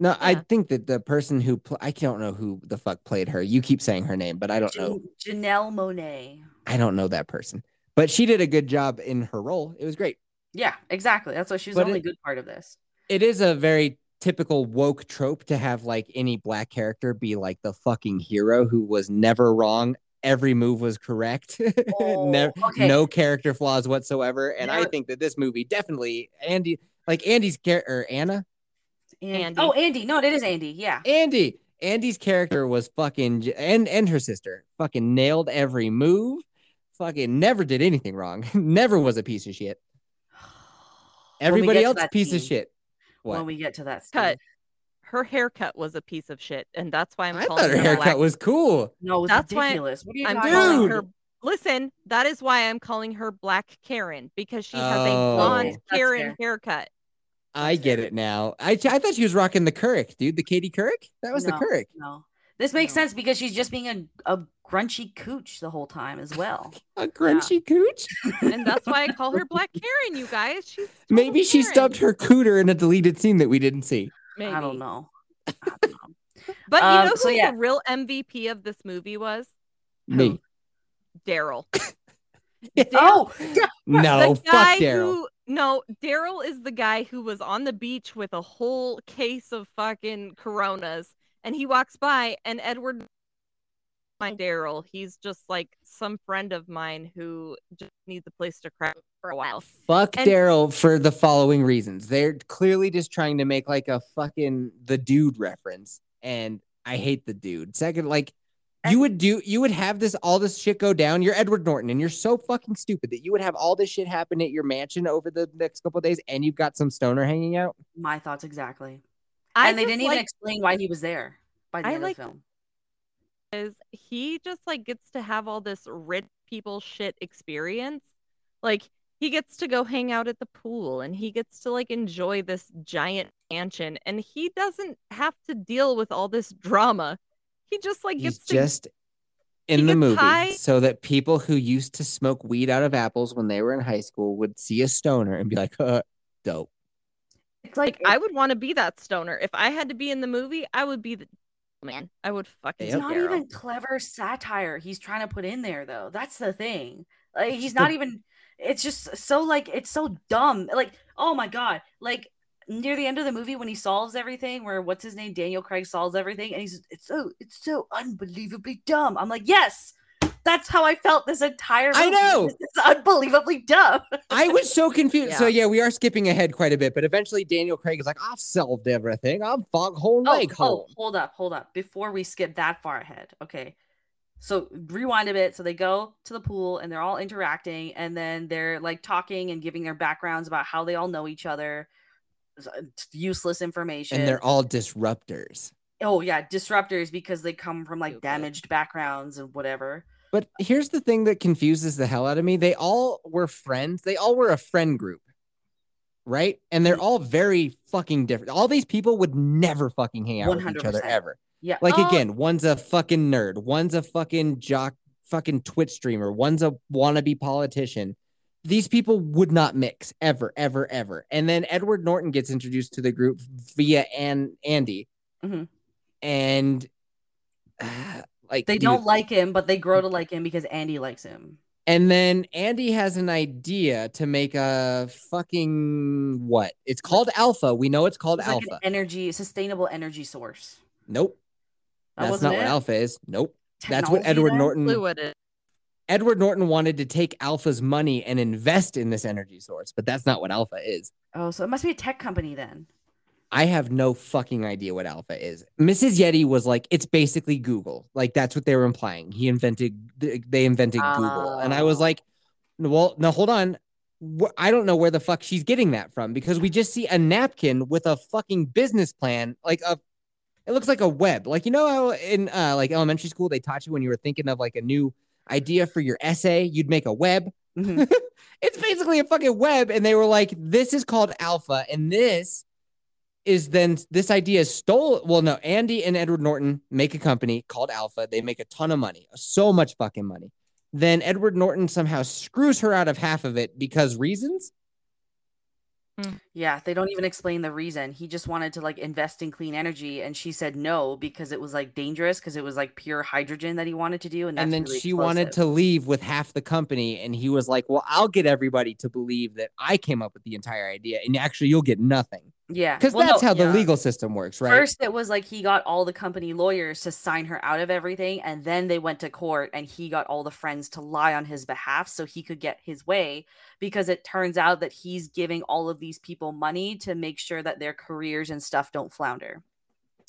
no, I think that the person who pl- I don't know who the fuck played her. You keep saying her name, but I don't know. Janelle Monáe. I don't know that person. But she did a good job in her role. It was great. Yeah, exactly. That's why she was But the only it- good part of this. it is a very typical woke trope to have like any black character be like the fucking hero who was never wrong. Every move was correct. Never, Oh, okay. No character flaws whatsoever. And I think that this movie definitely Andy, like Andy's character, Anna, And- Andy. Oh, Andy. No, it is Andy. Yeah. Andy, Andy's character was fucking and and her sister fucking nailed every move. Fucking never did anything wrong. never was a piece of shit. Everybody else that piece of scene. Shit. When we get to that Cut. scene. her haircut was a piece of shit, and that's why I'm I calling thought her her haircut Black- was cool. No, it was That's why ridiculous. what are you I'm talking calling Dude. her. Listen, that is why I'm calling her Black Karen because she has a oh. oh. blonde that's Karen fair. haircut. I get it now. I I thought she was rocking the Couric, dude. The Katie Couric? That was the No. Couric. No. This makes No. sense because she's just being a, a grunchy cooch the whole time as well. A crunchy cooch? And that's why I call her Black Karen, you guys. She's total Maybe she Karen. stubbed her cooter in a deleted scene that we didn't see. Maybe. I don't know. I don't know. But you Um, know who so yeah. the real MVP of this movie was? Me. Daryl. Oh, no, fuck Daryl. no, Daryl is the guy who was on the beach with a whole case of fucking coronas and he walks by and Edward my Daryl. He's just like some friend of mine who just needs a place to cry for a while. Fuck And- Daryl for the following reasons. They're clearly just trying to make like a fucking the dude reference, and I hate the dude. Second, like you would do, you would have this all this shit go down. You're Edward Norton, and you're so fucking stupid that you would have all this shit happen at your mansion over the next couple of days, and you've got some stoner hanging out. my thoughts exactly. I and they didn't even explain why he was there by the I end like- of the film. is he just like gets to have all this rich people shit experience. Like he gets to go hang out at the pool and he gets to like enjoy this giant mansion and he doesn't have to deal with all this drama. He just like He's gets to just in the movie high- so that people who used to smoke weed out of apples when they were in high school would see a stoner and be like, uh, dope. It's like like I would want to be that stoner. If I had to be in the movie, I would be the man. I would fucking it's not Daryl. even clever satire he's trying to put in there though. That's the thing. Like he's not even it's just so like it's so dumb. Like, oh my god. Like near the end of the movie when he solves everything, where what's his name? Daniel Craig solves everything, and he's it's so it's so unbelievably dumb. I'm like, yes, that's how I felt this entire movie. I know! It's unbelievably dumb. I was so confused. So Yeah. yeah, we are skipping ahead quite a bit, but eventually Daniel Craig is like, I've solved everything. I'm foghorn Oh, lake oh, hold up, hold up. Before we skip that far ahead, okay. So rewind a bit. So they go to the pool and they're all interacting, and then they're like talking and giving their backgrounds about how they all know each other. Uh, Useless information. And they're all disruptors. oh yeah, disruptors because they come from like Stupid. damaged backgrounds and whatever. But here's the thing that confuses the hell out of me. They all were friends. They all were a friend group. Right? And they're all very fucking different. All these people would never fucking hang out with each other ever. Yeah. Like Oh. again, one's a fucking nerd, one's a fucking jock, fucking Twitch streamer, one's a wannabe politician. These people would not mix ever, ever, ever. And then Edward Norton gets introduced to the group via An- Andy, Mhm. and uh, like they don't like him, but they grow to like him because Andy likes him. And then Andy has an idea to make a fucking what? It's called Alpha. We know it's called It's like Alpha. an energy, sustainable energy source. nope, That that's wasn't not what? Alpha is. Nope. That's what Edward then? Norton Clue Edward Norton wanted to take Alpha's money and invest in this energy source, but that's not what Alpha is. Oh, so it must be a tech company then. I have no fucking idea what Alpha is. Mrs. Yeti was like, it's basically Google. Like that's what they were implying. He invented, they invented Google, and I was Oh. like, well, no, hold on. I don't know where the fuck she's getting that from because we just see a napkin with a fucking business plan, like a. It looks like a web, like you know how in uh, like elementary school they taught you when you were thinking of like a new idea for your essay, you'd make a web. Mhm. it's basically a fucking web, and they were like, "This is called Alpha, and this is then this idea is stole." Well, no, Andy and Edward Norton make a company called Alpha. They make a ton of money, so much fucking money. Then Edward Norton somehow screws her out of half of it because reasons. Hmm. Yeah, they don't even explain the reason. He just wanted to like invest in clean energy, and she said no because it was like dangerous because it was like pure hydrogen that he wanted to do, and, and then really she wanted to leave with half the company, and he was like, "Well, I'll get everybody to believe that I came up with the entire idea, and actually, you'll get nothing." Yeah, Because well, that's no, how the legal system works, right? First, it was like he got all the company lawyers to sign her out of everything, and then they went to court, and he got all the friends to lie on his behalf so he could get his way. Because it turns out that he's giving all of these people money to make sure that their careers and stuff don't flounder.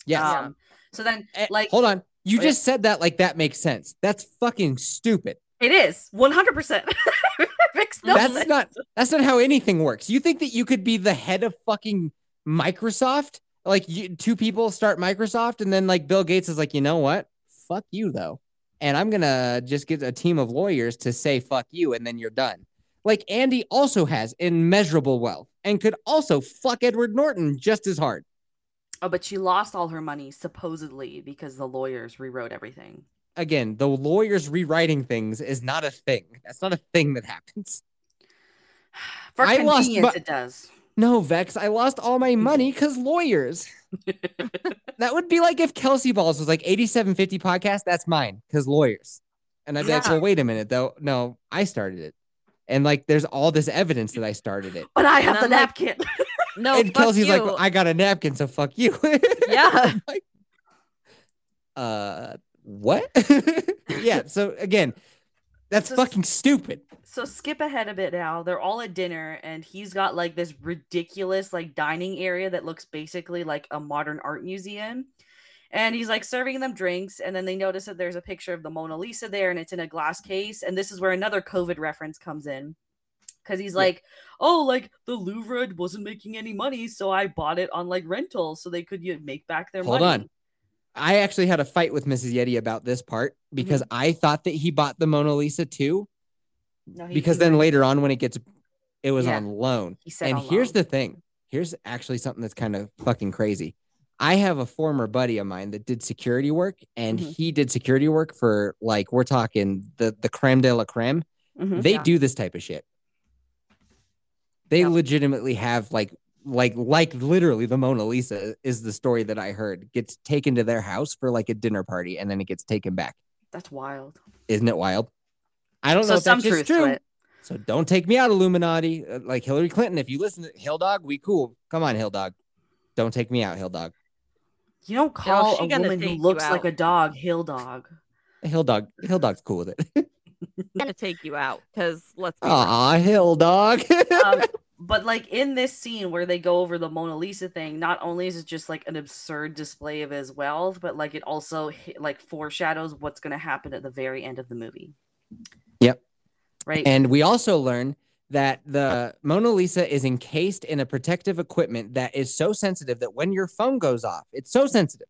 yes. Um, so then, Eh, like, hold on. You Oh, just said that like that makes sense. That's fucking stupid. it is one hundred percent. Makes no that's sense. not that's not how anything works. You think that you could be the head of fucking Microsoft? Like you, two people start Microsoft and then like Bill Gates is like, "You know what? Fuck you though." And I'm to just get a team of lawyers to say fuck you and then you're done. Like Andy also has immeasurable wealth and could also fuck Edward Norton just as hard. Oh, but she lost all her money supposedly because the lawyers rewrote everything. Again, the lawyers rewriting things is not a thing. That's not a thing that happens. For I lost convenience, my- it does. No, Vex, I lost all my money because lawyers. that would be like if Kelsey Balls was like 8750 podcast, that's mine because lawyers. And I'd be like, well, wait a minute, though. No, I started it. And like, there's all this evidence that I started it. But I have the I'm like- napkin. No, and fuck Kelsey's you. like, I got a napkin, so fuck you. Yeah. Like, uh, what? yeah. So again, that's So- fucking stupid. so skip ahead a bit now. They're all at dinner, and he's got like this ridiculous like dining area that looks basically like a modern art museum. And he's like serving them drinks, and then they notice that there's a picture of the Mona Lisa there, and it's in a glass case. And this is where another COVID reference comes in, because he's Yeah. like, "Oh, like the Louvre wasn't making any money, so I bought it on like rental so they could you know, make back their Hold money." on. I actually had a fight with Mrs. Yeti about this part because I thought that he bought the Mona Lisa too. No, he- Because he then later on, when it gets, it was Yeah. on loan. he said and here's loan. the thing here's actually something that's kind of fucking crazy i have a former buddy of mine that did security work and Mhm. he did security work for like we're talking the the creme de la creme Mhm. they Yeah. do this type of shit they Yeah. legitimately have like like like literally the mona lisa is the story that i heard gets taken to their house for like a dinner party and then it gets taken back That's wild. isn't it wild i don't know if some that's just truth to true it. so don't take me out, Illuminati. Uh, Like Hillary Clinton, if you listen to Hill Dog, we cool. Come on, Hill Dog. Don't take me out, Hill Dog. You don't call she a gonna woman who looks like a dog Hill Dog. Hill Dog. Hill Dog's cool with it. gonna take you out because let's be real. Aw, Hill Dog. um, but like in this scene where they go over the Mona Lisa thing, not only is it just like an absurd display of his wealth, but like it also like foreshadows what's going to happen at the very end of the movie. Yep. Right. and we also learn that the Mona Lisa is encased in a protective equipment that is so sensitive that when your phone goes off, it's so sensitive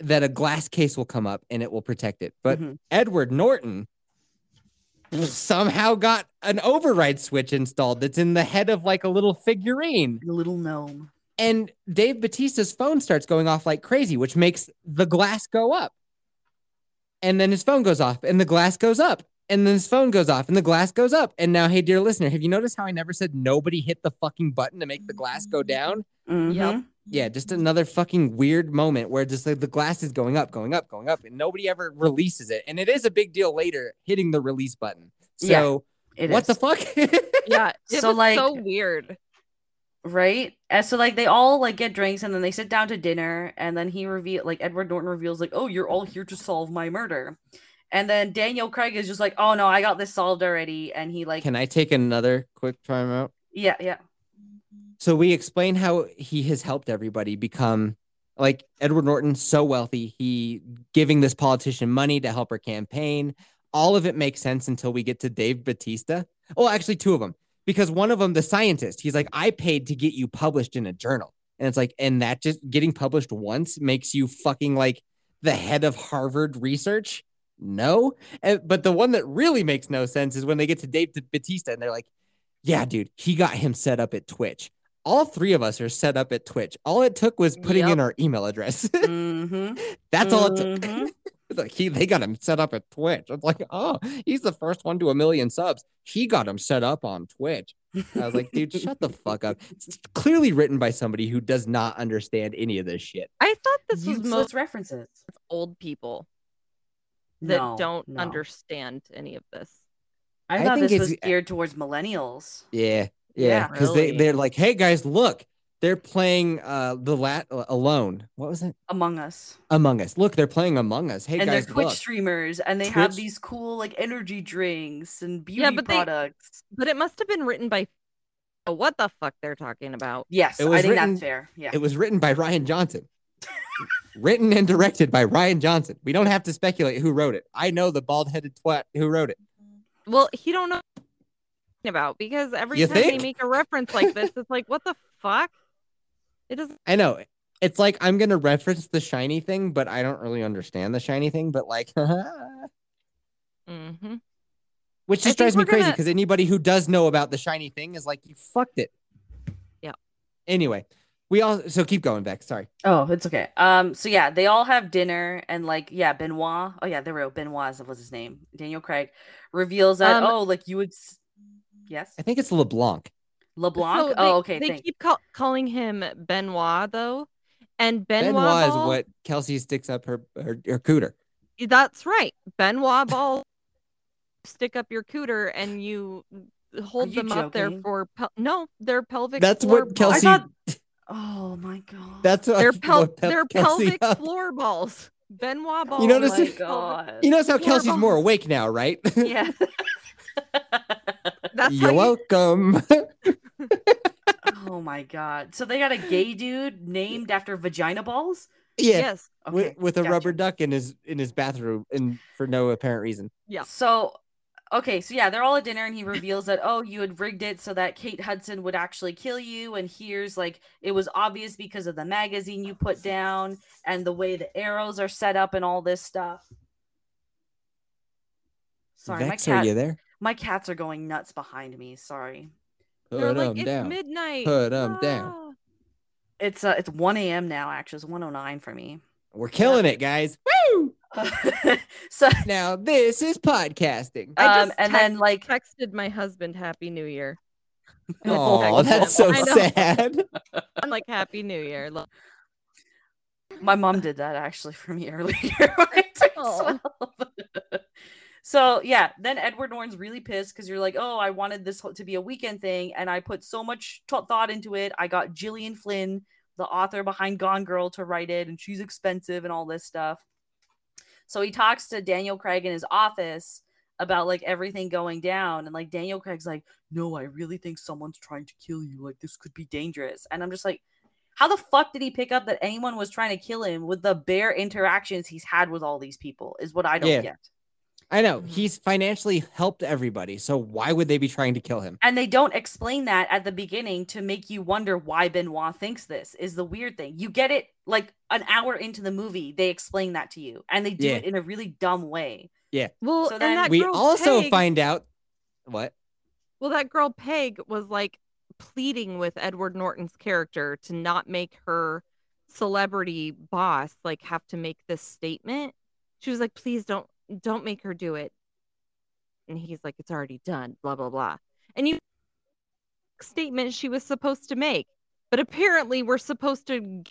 that a glass case will come up and it will protect it. But Mhm. Edward Norton somehow got an override switch installed that's in the head of like a little figurine. A little gnome. and Dave Batista's phone starts going off like crazy, which makes the glass go up. And then his phone goes off, and the glass goes up, and then his phone goes off, and the glass goes up. And now, hey, dear listener, have you noticed how I never said nobody hit the fucking button to make the glass go down? Mhm. Yeah, just another fucking weird moment where just like the glass is going up, going up, going up, and nobody ever releases it. And it is a big deal later hitting the release button. Yeah, So It what the fuck? yeah, So, like- so weird. right? And so like they all like get drinks and then they sit down to dinner and then he reveal like Edward Norton reveals like, "Oh, you're all here to solve my murder." And then Daniel Craig is just like, "Oh no, I got this solved already." And he like Can I take another quick time out? yeah, yeah. So we explain how he has helped everybody become like Edward Norton, so wealthy. He giving this politician money to help her campaign. All of it makes sense until we get to Dave Batista. Oh, actually, two of them. Because one of them, the scientist, he's like, I paid to get you published in a journal. And it's like, and that just getting published once makes you fucking like the head of Harvard research. No. And, but the one that really makes no sense is when they get to Dave Batista and they're like, yeah, dude, he got him set up at Twitch. All three of us are set up at Twitch. All it took was putting in our email address. Mm-hmm. That's all it took. Mhm. It's like he they got him set up at Twitch. It's like, oh, he's the first one to a million subs. He got him set up on Twitch. I was like, dude, shut the fuck up. It's clearly written by somebody who does not understand any of this shit. I thought this was Useless most references. old people that No, don't no. understand any of this. I I thought think this was geared towards millennials. Yeah, yeah, Yeah, because they really. they're like, hey guys, look, they're playing uh the lat alone. What was it? Among Us. Among Us. Look, they're playing Among Us. Hey and guys, they're Twitch look. streamers and they have these cool like energy drinks and beauty Yeah, but they- products. But it must have been written by oh, what the fuck they're talking about. Yes, It I was think written- that's fair. Yeah. It was written by Rian Johnson. written and directed by Rian Johnson. We don't have to speculate who wrote it. I know the bald-headed twat who wrote it. Well, he don't know what he's talking about because every You time they make a reference like this, it's like, what the fuck? It doesn't. I know. It's like I'm gonna reference the shiny thing, but I don't really understand the shiny thing. But like, hmm which just think drives me we're crazy gonna- because anybody who does know about the shiny thing is like, you fucked it. Yeah. Anyway, we all so keep going, Beck. Sorry. Oh, it's okay. Um, so yeah, they all have dinner and like yeah, Benoit. Oh yeah, there we go. Benoit was his name. Daniel Craig reveals that Um, oh, like you would. s- Yes, I think it's LeBlanc. LeBlanc. So oh, they, oh, okay. They thank- keep call- calling him Benoit though, and Benoit, Benoit is what Kelsey sticks up her her, her cooter. That's right, Benoit ball. Stick up your cooter and you hold you them up there for pel- no, they're pelvic. That's floor what balls. Kelsey. thought- Oh my god. That's what, They're, pel- what pep they're Kelsey pelvic up. floor balls. Benoit oh balls. You notice oh it- my god. You notice how floor Kelsey's more awake now, right? yeah. That's You're you- welcome. oh my god. So they got a gay dude named after vagina balls? yeah, Yes. Okay, with, with a gotcha. rubber duck in his in his bathroom, and for no apparent reason. Yeah. So, okay, so yeah, they're all at dinner, and he reveals that oh, you had rigged it so that Kate Hudson would actually kill you, and here's like it was obvious because of the magazine you put down and the way the arrows are set up and all this stuff. Sorry, Vex, my are you there? My cats are going nuts behind me. Sorry, They're Put like, 'em it's down. midnight. Put 'em down. Ah." it's uh, it's one a.m. now. Actually, it's one o nine for me. We're killing it, guys. Woo! so, Now this is podcasting. I um, just and text- then like Texted my husband Happy New Year. Oh, that's so sad. I'm like Happy New Year. Look, My mom did that actually for me earlier. when I turned Aw. 12. So yeah, then Edward Norton's really pissed because you're like, oh, I wanted this to be a weekend thing, and I put so much t- thought into it. I got Gillian Flynn, the author behind Gone Girl, to write it, and she's expensive and all this stuff. So he talks to Daniel Craig in his office about like everything going down, and like Daniel Craig's like, no, I really think someone's trying to kill you. Like this could be dangerous, and I'm just like. How the fuck did he pick up that anyone was trying to kill him with the bare interactions he's had with all these people? Is what I don't Yeah. get. I know Mhm. he's financially helped everybody, so why would they be trying to kill him? And they don't explain that at the beginning to make you wonder why Benoit thinks this is the weird thing. You get it like an hour into the movie, they explain that to you, and they do Yeah. it in a really dumb way. Yeah. Well, So and then- that We also Peg, find out what well, that girl Peg was like pleading with Edward Norton's character to not make her celebrity boss like have to make this statement. She was like, "Please don't don't make her do it." And he's like, "It's already done." Blah blah blah. And you statement she was supposed to make, but apparently we're supposed to.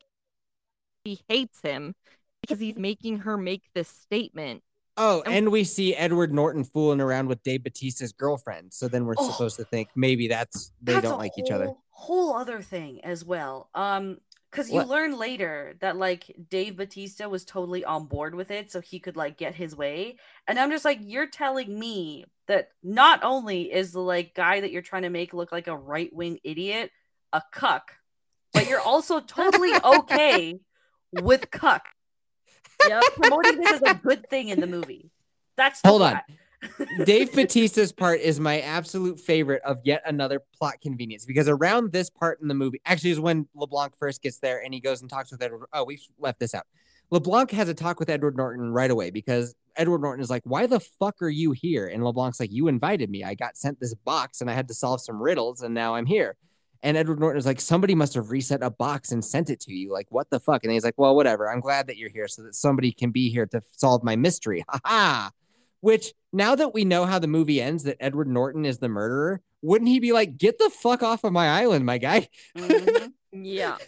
He hates him because he's making her make this statement. Oh, And- and we see Edward Norton fooling around with Dave Batista's girlfriend. So then we're Oh. supposed to think maybe that's they That's don't a like each other. whole- Whole other thing as well. Um, because you What? learn later that like Dave Batista was totally on board with it, so he could like get his way. And I'm just like, you're telling me that not only is the like guy that you're trying to make look like a right wing idiot a cuck, but you're also totally okay with cuck. Yep. Promoting this as a good thing in the movie. That's the Hold on. Dave Batista's part is my absolute favorite of yet another plot convenience because around this part in the movie, actually, is when LeBlanc first gets there and he goes and talks with Edward. Oh, we left this out. LeBlanc has a talk with Edward Norton right away because Edward Norton is like, Why the fuck are you here? And LeBlanc's like, You invited me. I got sent this box and I had to solve some riddles and now I'm here. And Edward Norton is like, Somebody must have reset a box and sent it to you. Like, what the fuck? And he's like, Well, whatever. I'm glad that you're here so that somebody can be here to solve my mystery. Ha ha. Which now that we know how the movie ends, that Edward Norton is the murderer, wouldn't he be like, "Get the fuck off of my island, my guy"? Mhm. Yeah.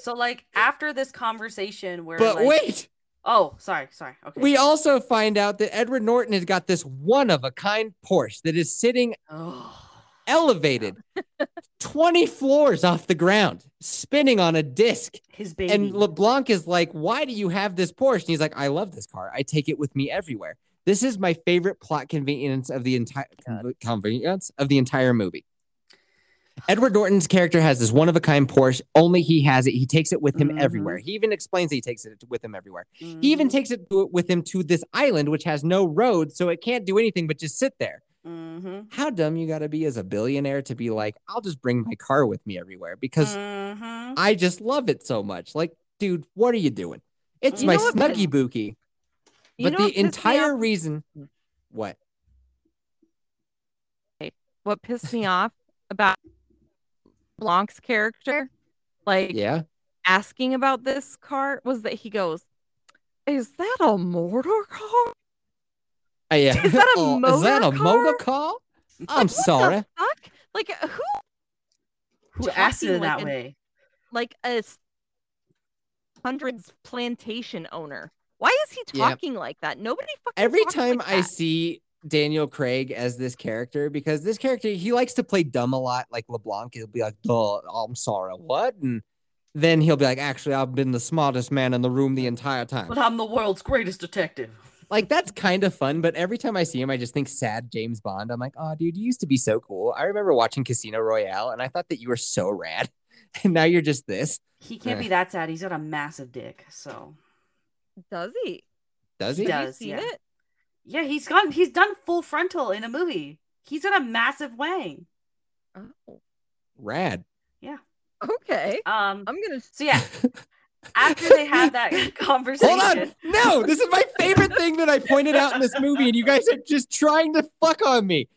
So like after this conversation where But like, wait, Oh, sorry, sorry. Okay. we also find out that Edward Norton has got this one of a kind Porsche that is sitting Oh. elevated 20 floors off the ground, spinning on a disc. His baby. And LeBlanc is like, Why do you have this Porsche? And he's like, I love this car. I take it with me everywhere. This is my favorite plot convenience of the entire convenience of the entire movie. Edward Norton's character has this one of a kind Porsche. Only he has it. He takes it with him Mhm. everywhere. He even explains he takes it with him everywhere. He even Mhm, takes it with him to this island, which has no road, so it can't do anything but just sit there. mhm, How dumb you got to be as a billionaire to be like, I'll just bring my car with me everywhere because mhm. I just love it so much. Like, dude, what are you doing? It's You my snuggy bookie. You But the what pissed me entire off? reason, what? what pissed me off about Blanc's character, like Yeah. asking about this car, was that he goes, "Is that a motor car? Uh, yeah. Is that a Oh, is that a motor motor car? I'm sorry. The fuck? Like who? Who asked it talking like that an- way? Like a hundreds plantation owner? Why is he Yeah. talking like that? Nobody fucking Every talks time like I that. see Daniel Craig as this character because this character he likes to play dumb a lot, like LeBlanc. He'll be like, "Oh, I'm sorry, what?" and then he'll be like, "Actually, I've been the smartest man in the room the entire time." But I'm the world's greatest detective. like that's kind of fun, but every time I see him, I just think sad James Bond. I'm like, "Oh, dude, you used to be so cool." I remember watching Casino Royale, and I thought that you were so rad, and now you're just this. He can't Eh. be that sad. He's got a massive dick. So Does he? Does He he? Have does, you seen yeah. it? yeah, he's gone. He's done full frontal in a movie. He's got a massive wang. Oh, Rad. Yeah. Okay. Um. I'm gonna. So yeah, after they have that conversation, Hold on. No, this is my favorite thing that I pointed out in this movie, and you guys are just trying to fuck on me.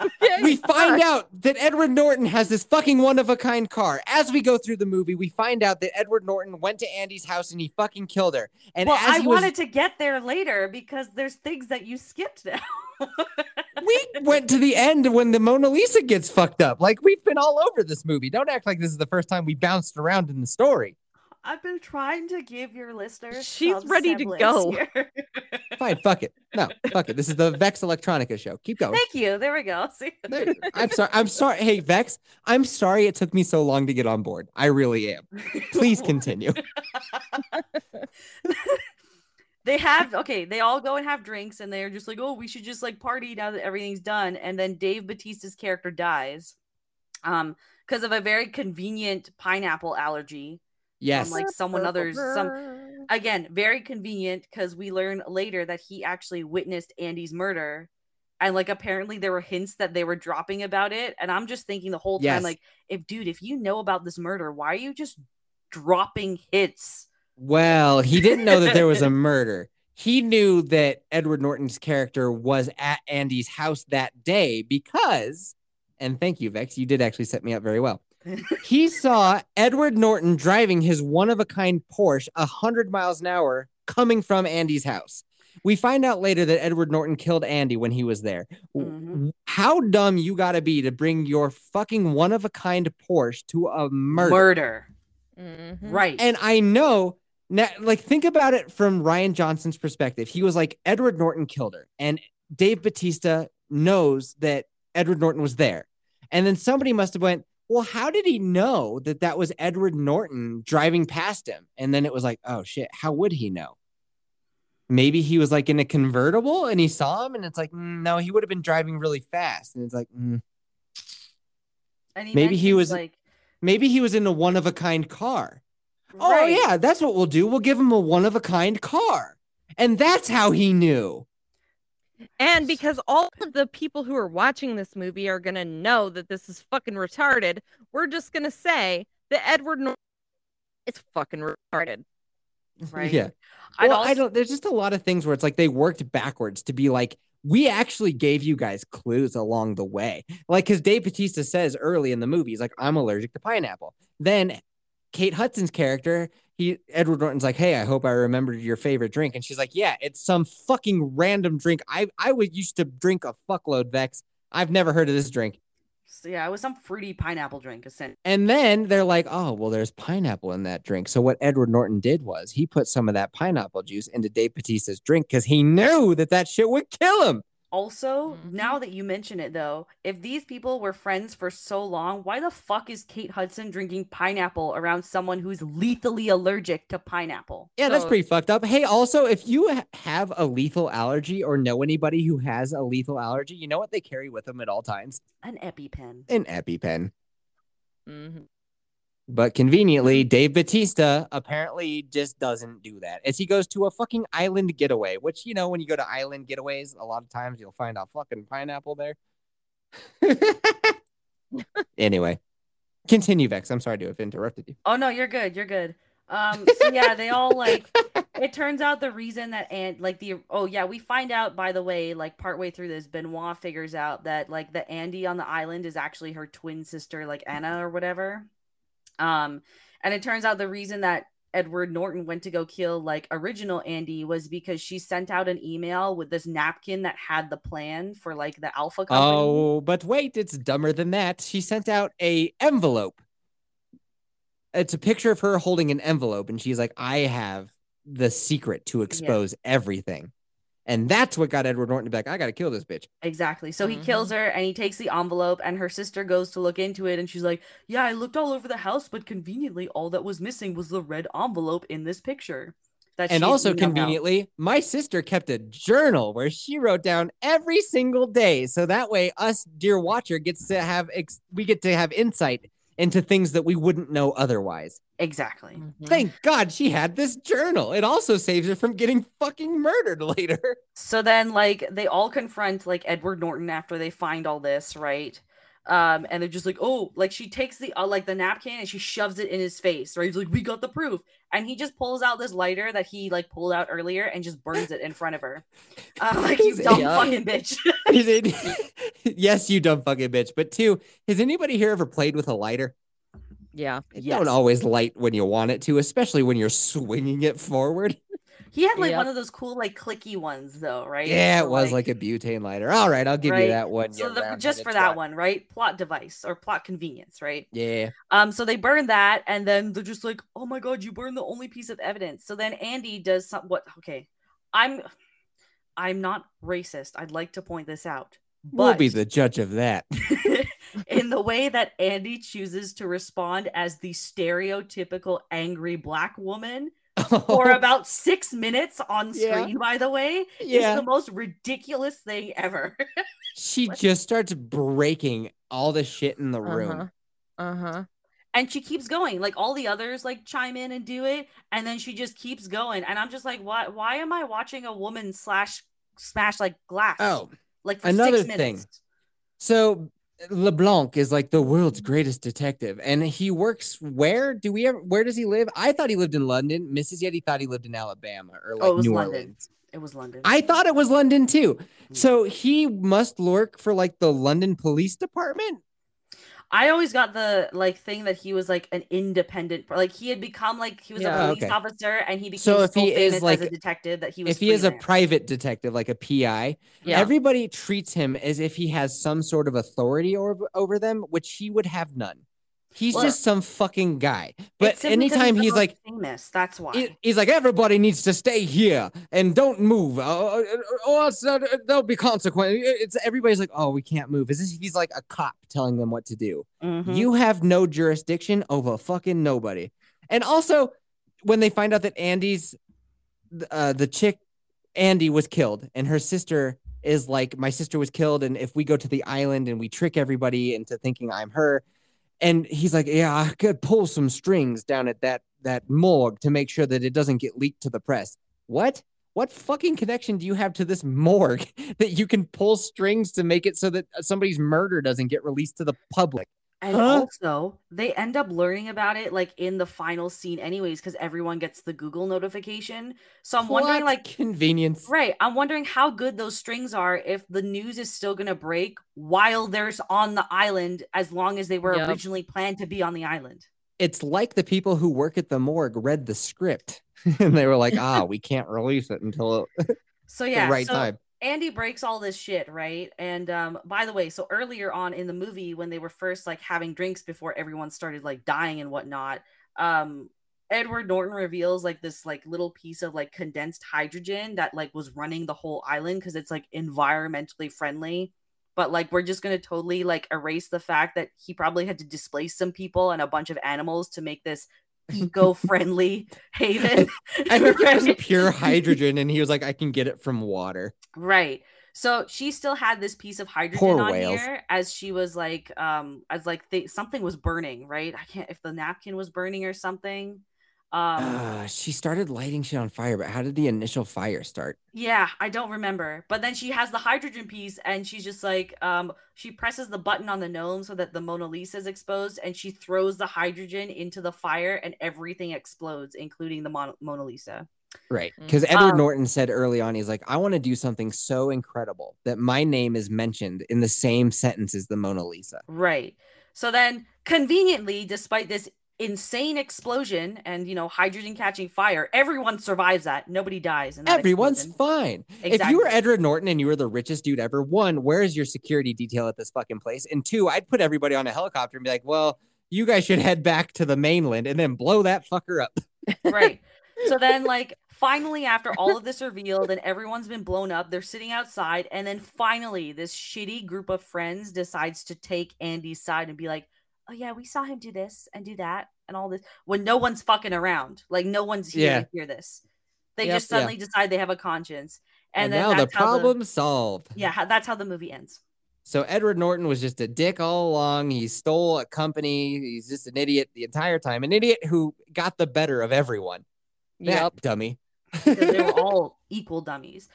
Okay, We find out that Edward Norton has this fucking one of a kind car. As we go through the movie, we find out that Edward Norton went to Andy's house and he fucking killed her. And well, as I was, wanted to get there later because there's things that you skipped now. we went to the end when the Mona Lisa gets fucked up. Like we've been all over this movie. Don't act like this is the first time we bounced around in the story. I've been trying to give your listeners. She's ready to go. Fine, fuck it. No, fuck it. This is the Vex Electronica show. Keep going. Thank you. There we go. See, There- I'm sorry. I'm sorry. Hey, Vex, I'm sorry it took me so long to get on board. I really am. Please continue. they have okay. They all go and have drinks, and they're just like, "Oh, we should just like party now that everything's done." And then Dave Batista's character dies, um, because of a very convenient pineapple allergy. Yes. like someone others- some- Again, very convenient because we learn later that he actually witnessed Andy's murder. And like apparently there were hints that they were dropping about it. And I'm just thinking the whole time, Yes. like, if dude, if you know about this murder, why are you just dropping hits? Well, he didn't know that there was a murder. He knew that Edward Norton's character was at Andy's house that day because, and thank you, Vex, you did actually set me up very well. He saw Edward Norton driving his one of a kind Porsche 100 miles an hour coming from Andy's house. We find out later that Edward Norton killed Andy when he was there. Mhm. How dumb you got to be to bring your fucking one of a kind Porsche to a murder. Murder. Mhm. Right. And I know now, like, think about it from Rian Johnson's perspective. He was like, Edward Norton killed her, and Dave Batista knows that Edward Norton was there. And then somebody must have went, well, how did he know that that was Edward Norton driving past him? And then it was like, oh shit, how would he know? Maybe he was like in a convertible and he saw him, and it's like, mm, no, he would have been driving really fast. And it's like, mm, And maybe he was- like, maybe he was in a one of a kind car. Oh yeah, that's what we'll do. We'll give him a one of a kind car. And that's how he knew. And because all of the people who are watching this movie are gonna know that this is fucking retarded, we're just gonna say that Edward Norton is fucking retarded. Right. Yeah. I'd Well, I don't there's just a lot of things where it's like they worked backwards to be like, we actually gave you guys clues along the way. Like because Dave Batista says early in the movie, he's like, I'm allergic to pineapple. Then Kate Hudson's character, he Edward Norton's like, Hey, I hope I remembered your favorite drink. And she's like, Yeah, it's some fucking random drink. I I was used to drink a fuckload Vex. I've never heard of this drink. So, yeah, it was some fruity pineapple drink. And then they're like, oh, well, there's pineapple in that drink. So what Edward Norton did was he put some of that pineapple juice into Dave Batista's drink because he knew that that shit would kill him. Also, Mhm. now that you mention it, though, if these people were friends for so long, why the fuck is Kate Hudson drinking pineapple around someone who's lethally allergic to pineapple? Yeah, that's pretty fucked up. Hey, also, if you ha- have a lethal allergy or know anybody who has a lethal allergy, you know what they carry with them at all times? An EpiPen. An EpiPen. Mhm. But conveniently, Dave Batista apparently just doesn't do that as he goes to a fucking island getaway, which, you know, when you go to island getaways, a lot of times you'll find a fucking pineapple there. anyway, continue, Vex. I'm sorry to have interrupted you. Oh no, you're good. You're good. Um, so yeah, they all like. It turns out the reason that and like the oh yeah, we find out by the way, like partway through this, Benoit figures out that like the Andy on the island is actually her twin sister, like Anna or whatever. Um, and it turns out the reason that Edward Norton went to go kill like original Andy was because she sent out an email with this napkin that had the plan for like the Alpha Company. Oh, but wait, it's dumber than that. She sent out a envelope. It's a picture of her holding an envelope, and she's like, "I have the secret to expose everything." And that's what got Edward Norton back. I gotta kill this bitch. Exactly. So he Mhm. kills her and he takes the envelope and her sister goes to look into it and she's like, "Yeah, I looked all over the house, but conveniently all that was missing was the red envelope in this picture." That And also didn't conveniently, my sister kept a journal where she wrote down every single day. So that way, us dear watcher gets to have ex- we get to have insight into things that we wouldn't know otherwise. Exactly. Mhm. Thank God she had this journal. It also saves her from getting fucking murdered later. So then like they all confront like Edward Norton after they find all this, right? Um and they're just like, "Oh, like she takes the uh, like the napkin and she shoves it in his face." Right? He's like, "We got the proof." And he just pulls out this lighter that he like pulled out earlier and just burns it in front of her. Uh, like you dumb Yeah. fucking bitch. Is it- yes, you dumb fucking bitch. But two, has anybody here ever played with a lighter? Yeah. It Yes. don't always light when you want it to, especially when you're swinging it forward. He had like Yep. one of those cool like clicky ones though, right? Yeah, So, it was like, a butane lighter. All right, I'll give Right. you that one. so the, just for that one, right? Plot device or plot convenience, right? Yeah. Um, so they burn that, and then they're just like, "Oh my god, you burned the only piece of evidence." So then Andy does some what? Okay, I'm, I'm not racist. I'd like to point this out, but We'll be the judge of that. in the way that Andy chooses to respond as the stereotypical angry black woman for about six minutes on Yeah. screen, by the way, is the most ridiculous thing ever. she what- just starts breaking all the shit in the room. Uh-huh. Uh-huh. and she keeps going like all the others like chime in and do it and then she just keeps going and i'm just like why why am i watching a woman slash smash like glass Oh, like for another six thing. so LeBlanc is like the world's greatest detective, and he works where? Do we ever? Where does he live? I thought he lived in London. Mrs. Yeti thought he lived in Alabama or like Oh, it was New London. Orleans. it was london I thought it was London too. Mm. So he must work for like the London Police Department. I always got the like thing that he was like an independent like he had become like he was Yeah. a police Okay. officer and he became So so, if he is, like- a detective that he was If he is a private detective, like a PI, Yeah. everybody treats him as if he has some sort of authority over, over them, which he would have none. He's Well- just some fucking guy. But anytime the he's like, famous that's why he's like, everybody needs to stay here and don't move, or else uh, there'll be consequences. It's everybody's like, oh, we can't move. Is this? He's like a cop telling them what to do. Mhm. You have no jurisdiction over fucking nobody. And also, when they find out that Andy's, uh, the chick, Andy was killed, and her sister is like, my sister was killed, and if we go to the island and we trick everybody into thinking I'm her, and he's like, yeah, I could pull some strings down at that that morgue to make sure that it doesn't get leaked to the press. What? What fucking connection do you have to this morgue that you can pull strings to make it so that somebody's murder doesn't get released to the public? And Huh? also, they end up learning about it like in the final scene, anyways, because everyone gets the Google notification. So I'm wondering, like, convenience. right? I'm wondering how good those strings are if the news is still gonna break while they're on the island, as long as they were Yep. originally planned to be on the island. It's like the people who work at the morgue read the script and they were like, ah, we can't release it until So yeah, the right so time. Andy breaks all this shit, right? And um, by the way, so earlier on in the movie, when they were first like having drinks before everyone started like dying and whatnot, um, Edward Norton reveals like this like little piece of like condensed hydrogen that like was running the whole island because it's like environmentally friendly. But like we're just gonna totally like erase the fact that he probably had to displace some people and a bunch of animals to make this eco-friendly haven. I think it was pure hydrogen and he was like, I can get it from water. Right. So she still had this piece of hydrogen Poor on whales. here as she was like, um, as like they, something was burning, right? I can't if the napkin was burning or something. Um, Uh, she started lighting shit on fire, but how did the initial fire start? yeah, I don't remember. But then she has the hydrogen piece, and she's just like, um, she presses the button on the gnome so that the Mona Lisa is exposed, and she throws the hydrogen into the fire, and everything explodes, including the Mon- Mona Lisa. Right. Because Edward Um, Norton said early on, he's like, I want to do something so incredible that my name is mentioned in the same sentence as the Mona Lisa. Right. So then, conveniently, despite this insane explosion and you know hydrogen catching fire, everyone survives that. Nobody dies. That Everyone's explosion. fine. If you were Exactly. Edward Norton and you were the richest dude ever, one, where is your security detail at this fucking place? And two, I'd put everybody on a helicopter and be like, well, you guys should head back to the mainland and then blow that fucker up. right. so then like finally after all of this revealed and everyone's been blown up they're sitting outside and then finally this shitty group of friends decides to take andy's side and be like oh yeah we saw him do this and do that and all this when no one's fucking around like no one's here Yeah. to hear this they Yep. just suddenly decide they have a conscience and, And, then now the how problem's solved. yeah that's how the movie ends So Edward Norton was just a dick all along. He stole a company. He's just an idiot the entire time. An idiot who got the better of everyone. That Yep. dummy. they were all equal dummies.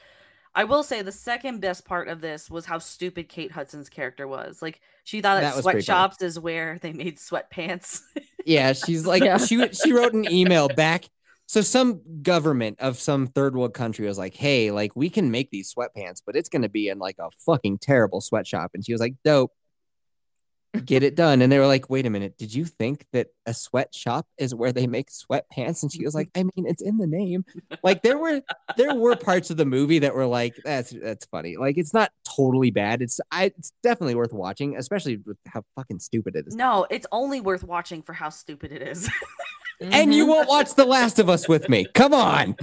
I will say the second best part of this was how stupid Kate Hudson's character was. Like she thought That that sweatshops is where they made sweatpants. Yeah, she's like she she wrote an email back. So some government of some third world country was like, "Hey, like we can make these sweatpants, but it's going to be in like a fucking terrible sweatshop." And she was like, "Dope. Get it done." And they were like, "Wait a minute. Did you think that a sweatshop is where they make sweatpants?" And she was like, "I mean, it's in the name." Like there were there were parts of the movie that were like, "That's that's funny." Like it's not totally bad. It's I it's definitely worth watching, especially with how fucking stupid it is. no, it's only worth watching for how stupid it is. and you won't watch The Last of Us with me. Come on.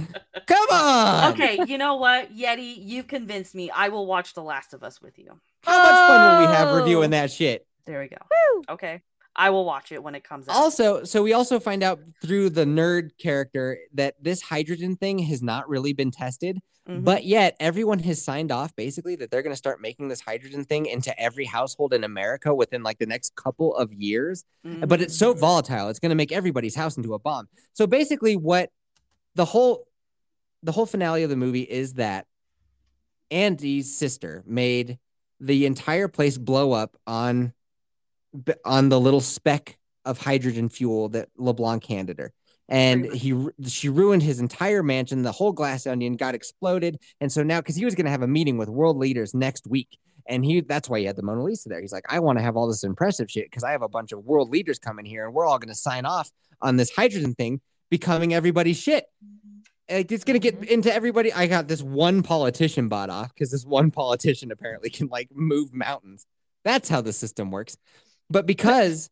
Come on. okay, you know what, Yeti, you've convinced me. I will watch The Last of Us with you. How much fun will we have Oh. reviewing that shit? There we go. Woo. Okay, I will watch it when it comes out. Also, so we also find out through the nerd character that this hydrogen thing has not really been tested, Mhm. but yet everyone has signed off basically that they're going to start making this hydrogen thing into every household in America within like the next couple of years. but it's so volatile it's going to make everybody's house into a bomb so basically what the whole the whole finale of the movie is that andy's sister made the entire place blow up on b- on the little speck of hydrogen fuel that leblanc handed her and he she ruined his entire mansion the whole glass onion got exploded and so now because he was going to have a meeting with world leaders next week and he that's why he had the Mona Lisa there. He's like, I want to have all this impressive shit because I have a bunch of world leaders coming here and we're all going to sign off on this hydrogen thing becoming everybody's shit. Like it's going to get Mhm. into everybody. I got this one politician bought off because this one politician apparently can like move mountains. That's how the system works. But because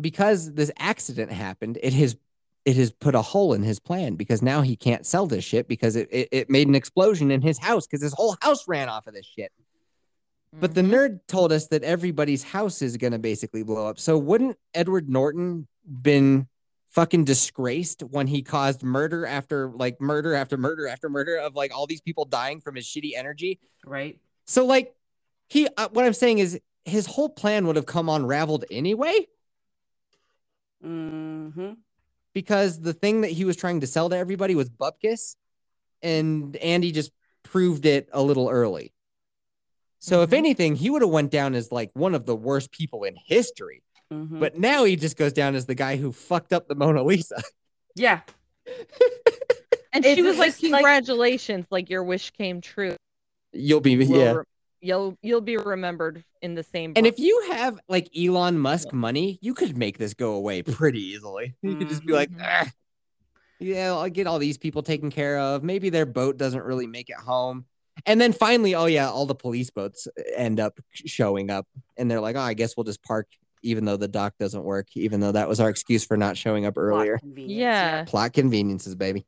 because this accident happened, it has it has put a hole in his plan because now he can't sell this shit because it, it, it made an explosion in his house because his whole house ran off of this shit. But the Mhm. nerd told us that everybody's house is gonna basically blow up. So wouldn't Edward Norton been fucking disgraced when he caused murder after like murder after murder after murder of like all these people dying from his shitty energy? right? So like he uh, what I'm saying is his whole plan would have come unraveled anyway hmm because the thing that he was trying to sell to everybody was bupkis and Andy just proved it a little early. So if Mhm. anything, he would have went down as like one of the worst people in history. hmm But now he just goes down as the guy who fucked up the Mona Lisa. yeah, And she was like, just, like- "Congratulations! Like your wish came true. You'll be We'll yeah. Re- you'll you'll be remembered in the same." And book." if you have like Elon Musk money, you could make this go away pretty easily. You could just be like, Mhm. "Ah, yeah, I'll get all these people taken care of. Maybe their boat doesn't really make it home. And then finally, oh yeah, all the police boats end up showing up, and they're like, oh, I guess we'll just park, even though the dock doesn't work, even though that was our excuse for not showing up plot earlier. convenience, Yeah. Plot conveniences, baby.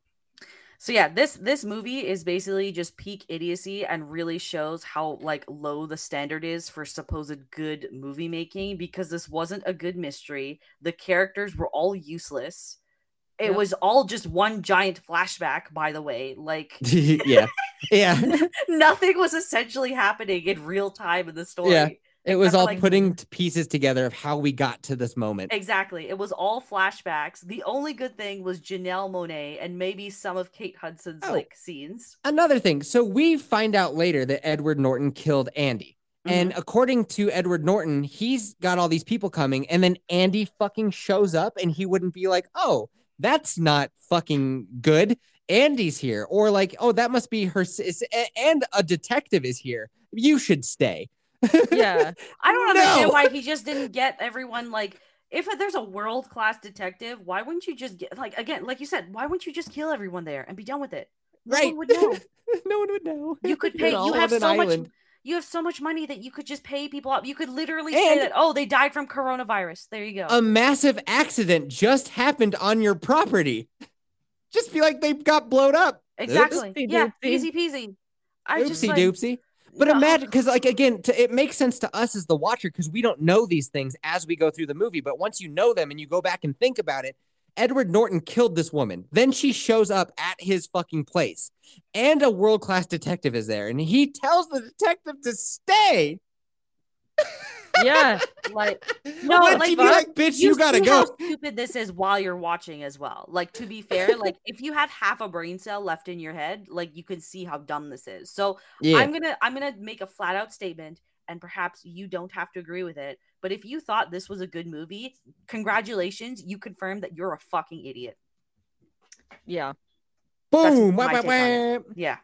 So yeah, this this movie is basically just peak idiocy and really shows how like low the standard is for supposed good movie making because this wasn't a good mystery. The characters were all useless. It Yep. was all just one giant flashback, by the way. Like yeah, yeah. nothing was essentially happening in real time in the story. Yeah. It was Except all like- putting pieces together of how we got to this moment. Exactly. It was all flashbacks. The only good thing was Janelle Monáe and maybe some of Kate Hudson's Oh. like scenes. Another thing, so we find out later that Edward Norton killed Andy. And mm-hmm. according to Edward Norton, he's got all these people coming, and then Andy fucking shows up, and he wouldn't be like, "Oh, that's not fucking good." Andy's here, or like, "Oh, that must be her." sis- And a detective is here. You should stay. Yeah, I don't understand No. why he just didn't get everyone like if there's a world class detective, why wouldn't you just get like again, like you said, why wouldn't you just kill everyone there and be done with it? No right? one would know. no one would know. You could pay you have so much you have so much money that you could just pay people up. You could literally say that, oh, they died from coronavirus. There you go. A massive accident just happened on your property. Just be like they got blown up. Exactly. Oopsie Yeah, doopsie. easy peasy. I just Oopsie like, doopsie. But no. imagine, because like again, to, it makes sense to us as the watcher because we don't know these things as we go through the movie. But once you know them and you go back and think about it, Edward Norton killed this woman. Then she shows up at his fucking place, and a world class detective is there, and he tells the detective to stay. Yeah. like no, like, you- like, bitch, you, gotta see go. Stupid this is while you're watching as well. Like to be fair, like if you have half a brain cell left in your head, like you can see how dumb this is. So Yeah, I'm gonna I'm gonna make a flat out statement, and perhaps you don't have to agree with it. But if you thought this was a good movie, congratulations, you confirmed that you're a fucking idiot. Yeah. boom. wah, wah, wah. Yeah.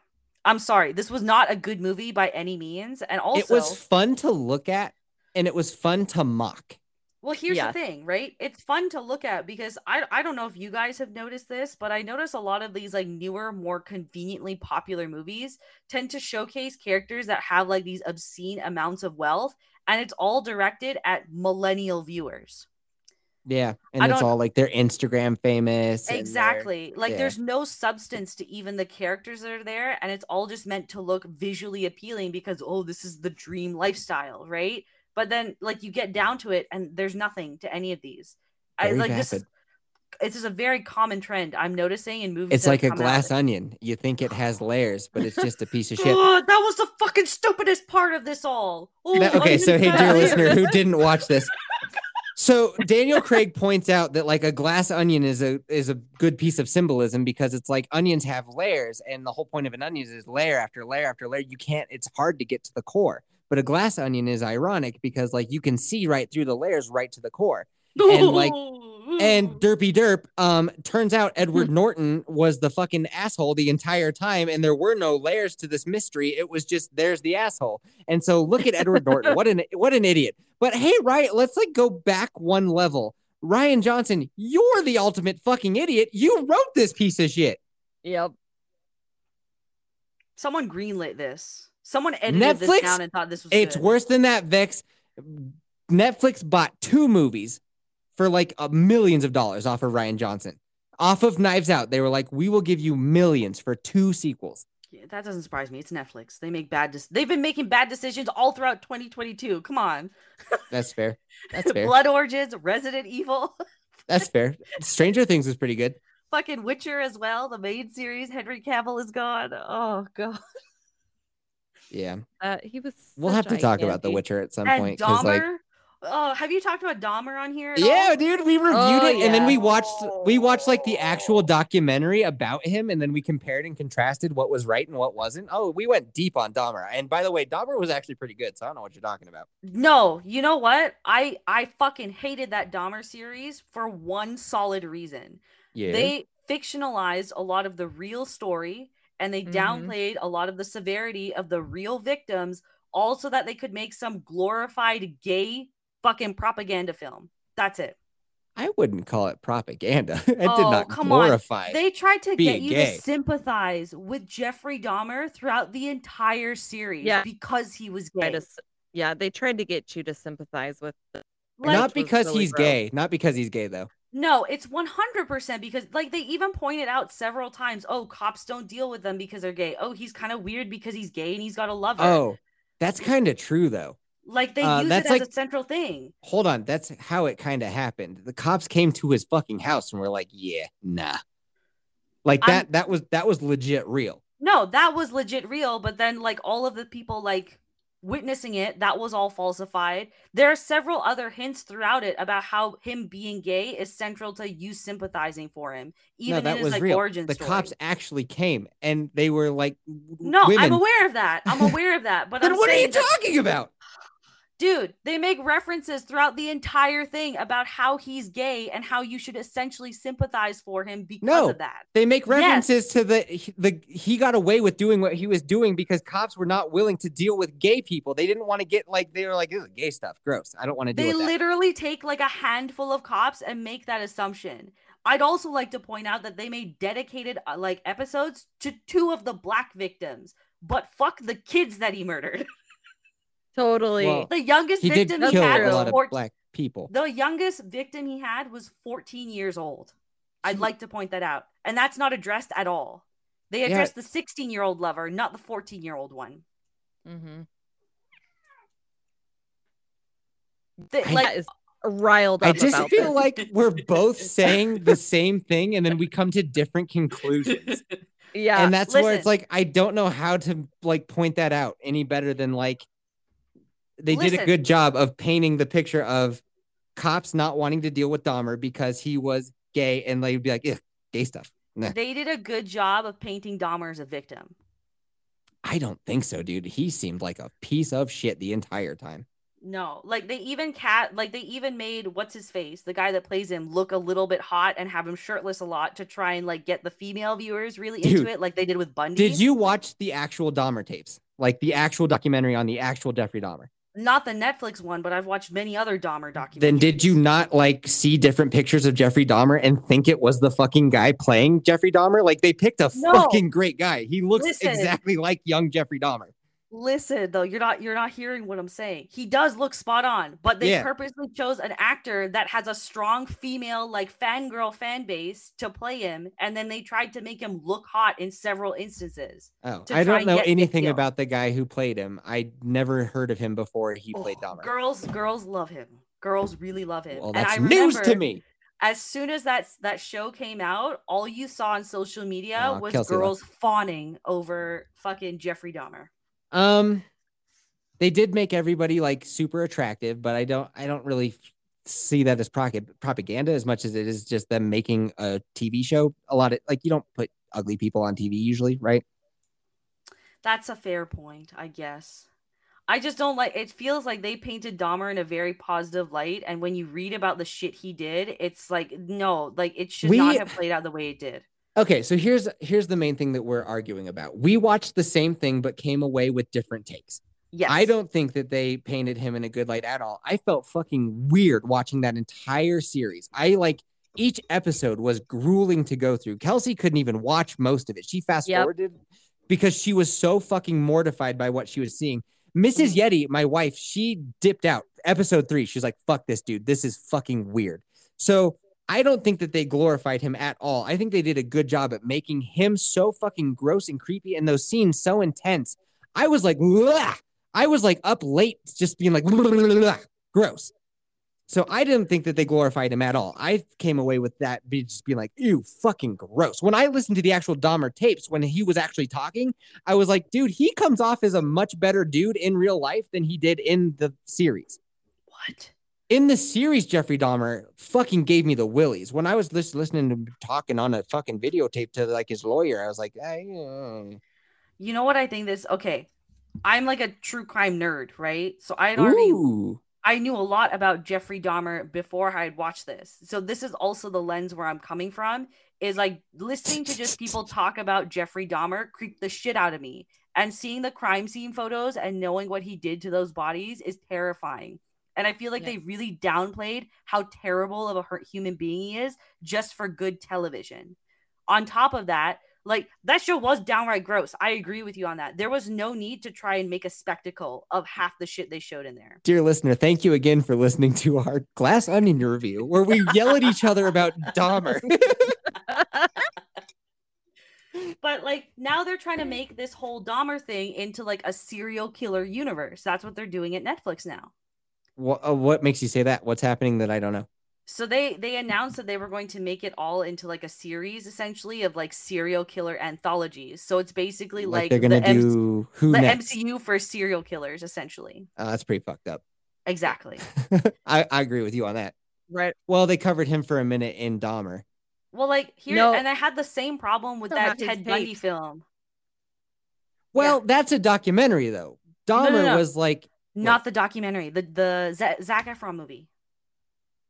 I'm sorry. This was not a good movie by any means. And also It was fun to look at, and it was fun to mock. Well, here's Yeah. the thing, right? It's fun to look at because I I don't know if you guys have noticed this, but I notice a lot of these like newer, more conveniently popular movies tend to showcase characters that have like these obscene amounts of wealth, and it's all directed at millennial viewers. Yeah, and I it's all like they're Instagram famous. Exactly. Like yeah. there's no substance to even the characters that are there, and it's all just meant to look visually appealing because oh, this is the dream lifestyle, right? But then like you get down to it, and there's nothing to any of these. I like this. vapid. This is a very common trend I'm noticing in movies. It's like a glass onion. You think it has layers, but it's just a piece of shit. Ugh, that was the fucking stupidest part of this all. Oh, That- okay, so hey, dear listener who didn't watch this. So Daniel Craig points out that like a glass onion is a is a good piece of symbolism because it's like onions have layers, and the whole point of an onion is layer after layer after layer. You can't. It's hard to get to the core. But a glass onion is ironic because like you can see right through the layers right to the core. and, like- And Derpy Derp, um, turns out Edward Norton was the fucking asshole the entire time, and there were no layers to this mystery. It was just there's the asshole. And so look at Edward Norton. What an what an idiot. But hey, right, let's like go back one level. Rian Johnson, you're the ultimate fucking idiot. You wrote this piece of shit. Yep. someone greenlit this. Someone edited this Netflix? down and thought this was. It's good. worse than that, Vix. Netflix bought two movies for like uh, millions of dollars off of Rian Johnson. Off of Knives Out, they were like, "We will give you millions for two sequels." Yeah, that doesn't surprise me. It's Netflix. They make bad. Des- They've been making bad decisions all throughout 2022. Come on. That's fair. That's fair. Blood Origins, Resident Evil, That's fair. Stranger Things was pretty good. fucking Witcher as well. The main series. Henry Cavill is gone. Oh god. Yeah, Uh, he was. we'll have to a talk about The Witcher at some And point because, Dahmer. like, oh, have you talked about Dahmer on here? at yeah, all? dude, we reviewed Oh, it and then we watched we watched like the actual documentary about him, and then we compared and contrasted what was right and what wasn't. Oh, we went deep on Dahmer, and by the way, Dahmer was actually pretty good. So I don't know what you're talking about. No, you know what? I I fucking hated that Dahmer series for one solid reason. Yeah, They fictionalized a lot of the real story and they Mhm. downplayed a lot of the severity of the real victims, all so that they could make some glorified gay fucking propaganda film. That's it. I wouldn't call it propaganda. it did Oh, not come on. glorify. They tried to get you gay. to sympathize with Jeffrey Dahmer throughout the entire series Yeah. because he was gay. to yeah, they tried to get you to sympathize with. The, Like, not because really he's gross. gay. Not because he's gay though. No, it's 100% because like they even pointed out several times, oh, cops don't deal with them because they're gay. Oh, he's kind of weird because he's gay and he's got a lover. Oh, that's kind of true though. like they uh, use it as like- a central thing. Hold on, that's how it kind of happened. The cops came to his fucking house and were like, "Yeah, nah." Like I'm- that that was that was legit real. No, that was legit real, but then like all of the people like witnessing it, that was all falsified. There are several other hints throughout it about how him being gay is central to you sympathizing for him, even no, that in his was like real. origin the story. cops actually came and they were like, no, women. I'm aware of that. I'm aware of that. But Then I'm what are you that- talking about? Dude, they make references throughout the entire thing about how he's gay and how you should essentially sympathize for him because No. of that. They make Yes. references to the he- the he got away with doing what he was doing because cops were not willing to deal with gay people. They didn't want to get like they were like, "This is gay stuff, gross. I don't want to deal They that." literally take like a handful of cops and make that assumption. I'd also like to point out that they made dedicated uh, like episodes to two of the black victims, but fuck the kids that he murdered. totally. Well, the youngest he did victim he kill had a was lot of 14 black people. The youngest victim he had was 14 years old. I'd like to point that out. And that's not addressed at all. They Yeah. the 16 year old lover, not the 14 year old one. Mm-hmm. They- I- like, That is riled up. I just about feel this. like we're both saying the same thing and then we come to different conclusions. yeah, and that's where it's like I don't know how to like point that out any better than like they did a good job of painting the picture of cops not wanting to deal with Dahmer because he was gay and they'd be like, "Ugh, gay stuff. Nah. they did a good job of painting Dahmer as a victim. I don't think so, dude. He seemed like a piece of shit the entire time. No, like they even cat like they even made what's his face, the guy that plays him, look a little bit hot and have him shirtless a lot to try and like get the female viewers really Dude, into it, like they did with Bundy. Did you watch the actual Dahmer tapes? Like the actual documentary on the actual Jeffrey Dahmer? Not the Netflix one, but I've watched many other Dahmer documentaries. Then did you not like see different pictures of Jeffrey Dahmer and think it was the fucking guy playing Jeffrey Dahmer? Like they picked a No. fucking great guy. He looks Listen. exactly like young Jeffrey Dahmer. Listen though? You're not you're not hearing what I'm saying. He does look spot on, but they Yeah. purposely chose an actor that has a strong female like fangirl fan base to play him, and then they tried to make him look hot in several instances. Oh, I don't know anything about the guy who played him. I never heard of him before he played Oh, Dahmer. Girls, girls love him. Girls really love him. Well, and that's I news to me. As soon as that that show came out, all you saw on social media Aw, was Kelsey left. girls fawning over fucking Jeffrey Dahmer. Um, they did make everybody like super attractive, but I don't, I don't really see that as propaganda as much as it is just them making a TV show. A lot of like you don't put ugly people on TV usually, right? That's a fair point, I guess. I just don't like it feels like they painted Dahmer in a very positive light and when you read about the shit he did, it's like no, like it should not have played out the way it did. Okay, so here's here's the main thing that we're arguing about. We watched the same thing but came away with different takes. Yes. I don't think that they painted him in a good light at all. I felt fucking weird watching that entire series. I like each episode was grueling to go through. Kelsey couldn't even watch most of it. She fast Yep. forwarded because she was so fucking mortified by what she was seeing. Mrs. Mm-hmm. Yeti, my wife, she dipped out. Episode three, she's like, fuck this dude. This is fucking weird. So I don't think that they glorified him at all. I think they did a good job at making him so fucking gross and creepy and those scenes so intense. I was like, "Ugh." I was like up late just being like, gross. So I didn't think that they glorified him at all. I came away with that be just being like, ew, fucking gross. When I listened to the actual Dahmer tapes, when he was actually talking, I was like, dude, he comes off as a much better dude in real life than he did in the series. What? In the series, Jeffrey Dahmer fucking gave me the willies. When I was lis- listening to him talking on a fucking videotape to like his lawyer, I was like, I, uh, You know what I think this okay. I'm like a true crime nerd, right? So I already ooh. I knew a lot about Jeffrey Dahmer before I had watched this. So this is also the lens where I'm coming from is like listening to just people talk about Jeffrey Dahmer creeped the shit out of me. And seeing the crime scene photos and knowing what he did to those bodies is terrifying. And I feel like they really downplayed how terrible of a hurt human being he is just for good television. On top of that, like that show was downright gross. I agree with you on that. There was no need to try and make a spectacle of half the shit they showed in there. Dear listener, thank you again for listening to our Glass Onion review where we yell at each other about Dahmer. But like now they're trying to make this whole Dahmer thing into like a serial killer universe. That's what they're doing at Netflix now. What, uh, what makes you say that? What's happening that I don't know? So they they announced that they were going to make it all into like a series essentially of like serial killer anthologies. So it's basically Like, like, they're gonna the, M- do who the next? MCU for serial killers essentially. Oh, that's pretty fucked up. Exactly. I, I agree with you on that. right. Well, they covered him for a minute in Dahmer. Well, like here No. and I had the same problem with that Ted Bundy film. Well, that's a documentary though. no, Dahmer no. was like, Not the documentary, the the Z- Zac Efron movie.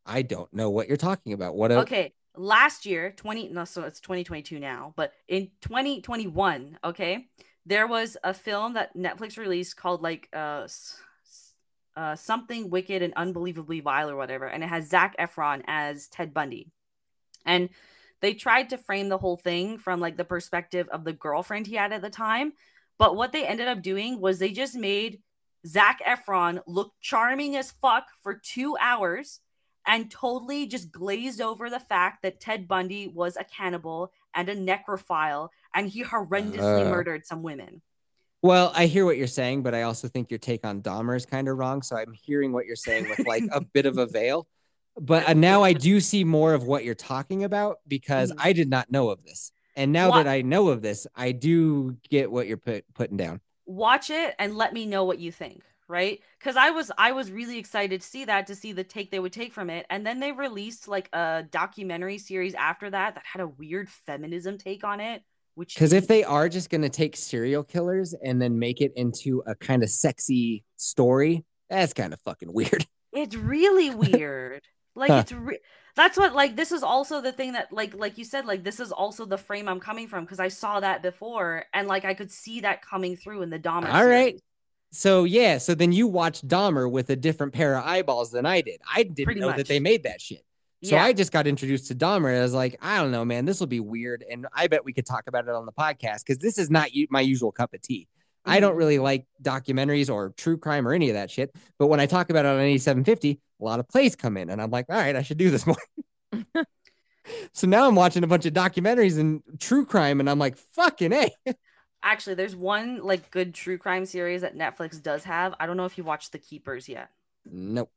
I don't know what you're talking about. What? A, Okay, last year, 20 no, so it's 2022 now, but in 2021, okay, there was a film that Netflix released called like uh uh something wicked and unbelievably vile or whatever, and it has Zac Efron as Ted Bundy. And they tried to frame the whole thing from like the perspective of the girlfriend he had at the time, but what they ended up doing was they just made Zac Efron looked charming as fuck for 2 hours and totally just glazed over the fact that Ted Bundy was a cannibal and a necrophile and he horrendously Uh. murdered some women. Well, I hear what you're saying, but I also think your take on Dahmer is kind of wrong. So I'm hearing what you're saying with like a bit of a veil. But uh, now I do see more of what you're talking about because Mhm. I did not know of this. And now What- that I know of this, I do get what you're put, putting down. Watch it and let me know what you think, right? Cuz I was I was really excited to see that to see the take they would take from it. And then they released like a documentary series after that that had a weird feminism take on it, which Because if they are just going to take serial killers and then make it into a kind of sexy story, that's kind of fucking weird. It's really weird. like Huh. it's re- that's what like this is also the thing that like like you said like this is also the frame I'm coming from because I saw that before and like I could see that coming through in the Dahmer. All right. So yeah, so then you watched Dahmer with a different pair of eyeballs than I did. I didn't Pretty know much. that they made that shit. So yeah. I just got introduced to Dahmer. I was like, I don't know, man, this will be weird, and I bet we could talk about it on the podcast because this is not my usual cup of tea. I don't Mhm. really like documentaries or true crime or any of that shit. But when I talk about it on 8750, a lot of plays come in, and I'm like, all right, I should do this more. so now I'm watching a bunch of documentaries and true crime, and I'm like, fucking a. Actually, there's one like good true crime series that Netflix does have. I don't know if you watched The Keepers yet. Nope.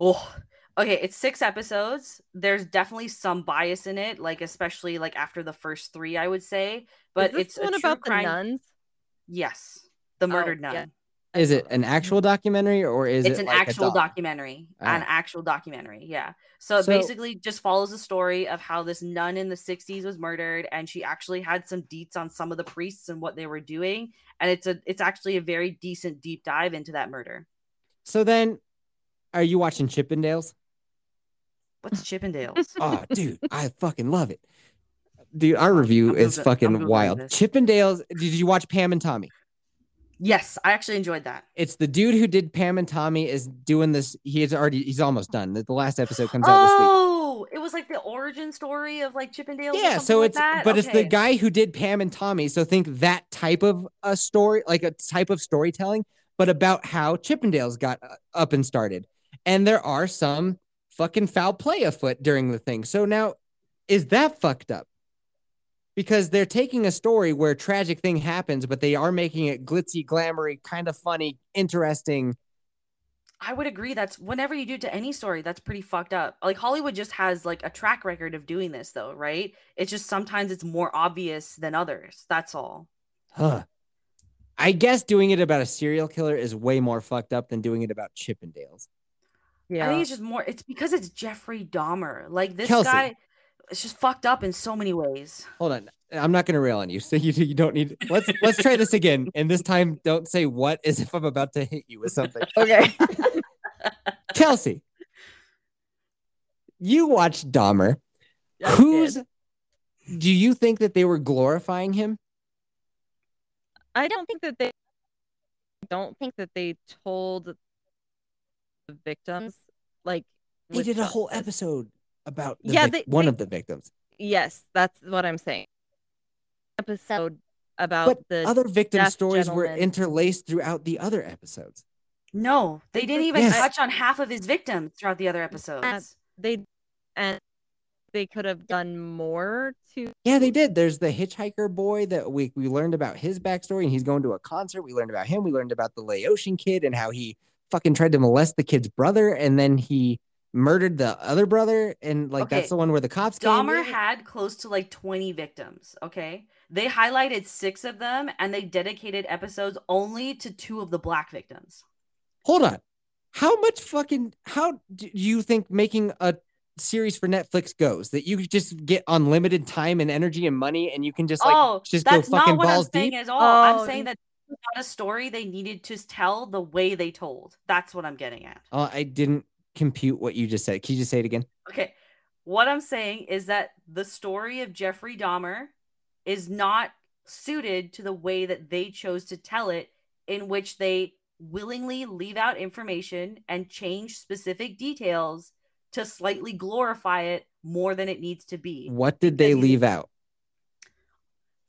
Oh, okay. It's six episodes. There's definitely some bias in it, like especially like after the first three, I would say. But Is this it's the a one true about crime. the nuns. Yes, the oh, murdered yeah. nun. Is it an actual mm-hmm. documentary or is it's it an like a actual doc? documentary an actual documentary yeah so it So- basically just follows the story of how this nun in the 60s was murdered and she actually had some deets on some of the priests and what they were doing and it's a it's actually a very decent deep dive into that murder So then, are you watching Chippendales? what's chippendales Oh, dude, I fucking love it. Dude, our review is fucking wild. Chippendales. Did you watch Pam and Tommy? yes i actually enjoyed that It's the dude who did Pam and Tommy is doing this. He is already. He's almost done. The, the last episode comes out this week. oh it was like the origin story of like chippendales Yeah, so like it's that? but it's the guy who did Pam and Tommy. So think that type of a story, like a type of storytelling, but about how Chippendales got uh, up and started. And there are some fucking foul play afoot during the thing. So now, is that fucked up? Because they're taking a story where a tragic thing happens, but they are making it glitzy, glamoury, kind of funny, interesting. I would agree. That's whenever you do it to any story, that's pretty fucked up. Like Hollywood just has like a track record of doing this, though, right? It's just sometimes it's more obvious than others. That's all. Huh. I guess doing it about a serial killer is way more fucked up than doing it about Chippendales. Yeah. I think it's just more. It's because it's Jeffrey Dahmer. Like this Kelsey. guy, it's just fucked up in so many ways. Hold on. I'm not gonna rail on you. So you, you don't need let's let's try this again. And this time don't say what as if I'm about to hit you with something. okay. Kelsey. You watched Dahmer. I Who's did. do you think that they were glorifying him? I don't think that they don't think that they told the victims like They did a whole episode about the Yeah, vic- they- one they- of the victims. Yes, that's what I'm saying. Episode about But the other victim deaf stories were interlaced throughout the other episodes. No, they They didn't even Yes. touch on half of his victims throughout the other episodes. they and they could have done more to Yeah, they did. There's the hitchhiker boy that we we learned about his backstory, and he's going to a concert. We learned about him. We learned about the Laotian kid and how he fucking tried to molest the kid's brother, and then he murdered the other brother. And like Okay, that's the one where the cops came. Dahmer Yeah. had close to like 20 victims. Okay. They highlighted six of them and they dedicated episodes only to two of the black victims. Hold on. How much fucking how do you think making a series for Netflix goes that you just get unlimited time and energy and money and you can just like oh, just go that's fucking not what balls I'm saying deep? at all. I'm Oh, saying that not a story they needed to tell the way they told. That's what I'm getting at. Oh, I didn't compute what you just said. Can you just say it again? Okay. What I'm saying is that the story of Jeffrey Dahmer is not suited to the way that they chose to tell it, in which they willingly leave out information and change specific details to slightly glorify it more than it needs to be. What did they leave out?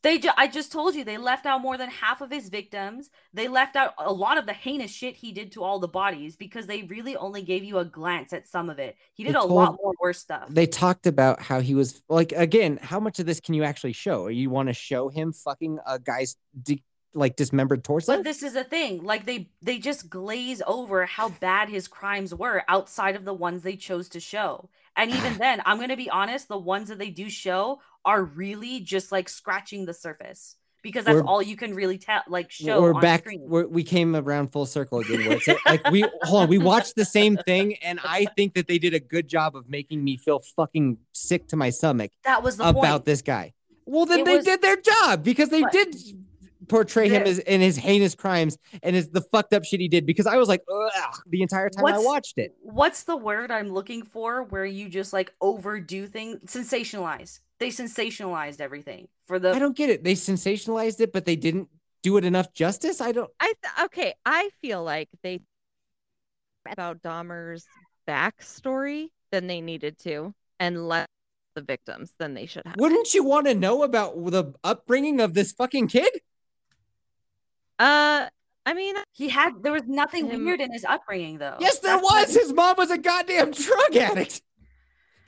They ju- I just told you they left out more than half of his victims. They left out a lot of the heinous shit he did to all the bodies because they really only gave you a glance at some of it. He did They a told- lot more worse stuff. They talked about how he was like again. How much of this can you actually show? You want to show him fucking a guy's di- like dismembered torso? But this is a thing. Like they they just glaze over how bad his crimes were outside of the ones they chose to show. And even then, I'm gonna be honest, the ones that they do show are really just like scratching the surface because that's We're- all you can really tell like show we're on back. screen. We're, we came around full circle again. Like we hold on. We watched the same thing, and I think that they did a good job of making me feel fucking sick to my stomach that was the about point. this guy. Well, then It they was- did their job because they But- did portray him as in his heinous crimes and his the fucked up shit he did. Because I was like, Ugh, the entire time I watched it. What's the word I'm looking for where you just like overdo things? Sensationalize. They sensationalized everything for the I don't get it. They sensationalized it, but they didn't do it enough justice. I don't. I th- okay. I feel like they about Dahmer's backstory than they needed to, and less the victims than they should have. Wouldn't you want to know about the upbringing of this fucking kid? Uh, I mean, he had there was nothing Him- weird in his upbringing though. Yes, there That's was. His mom was a goddamn drug addict.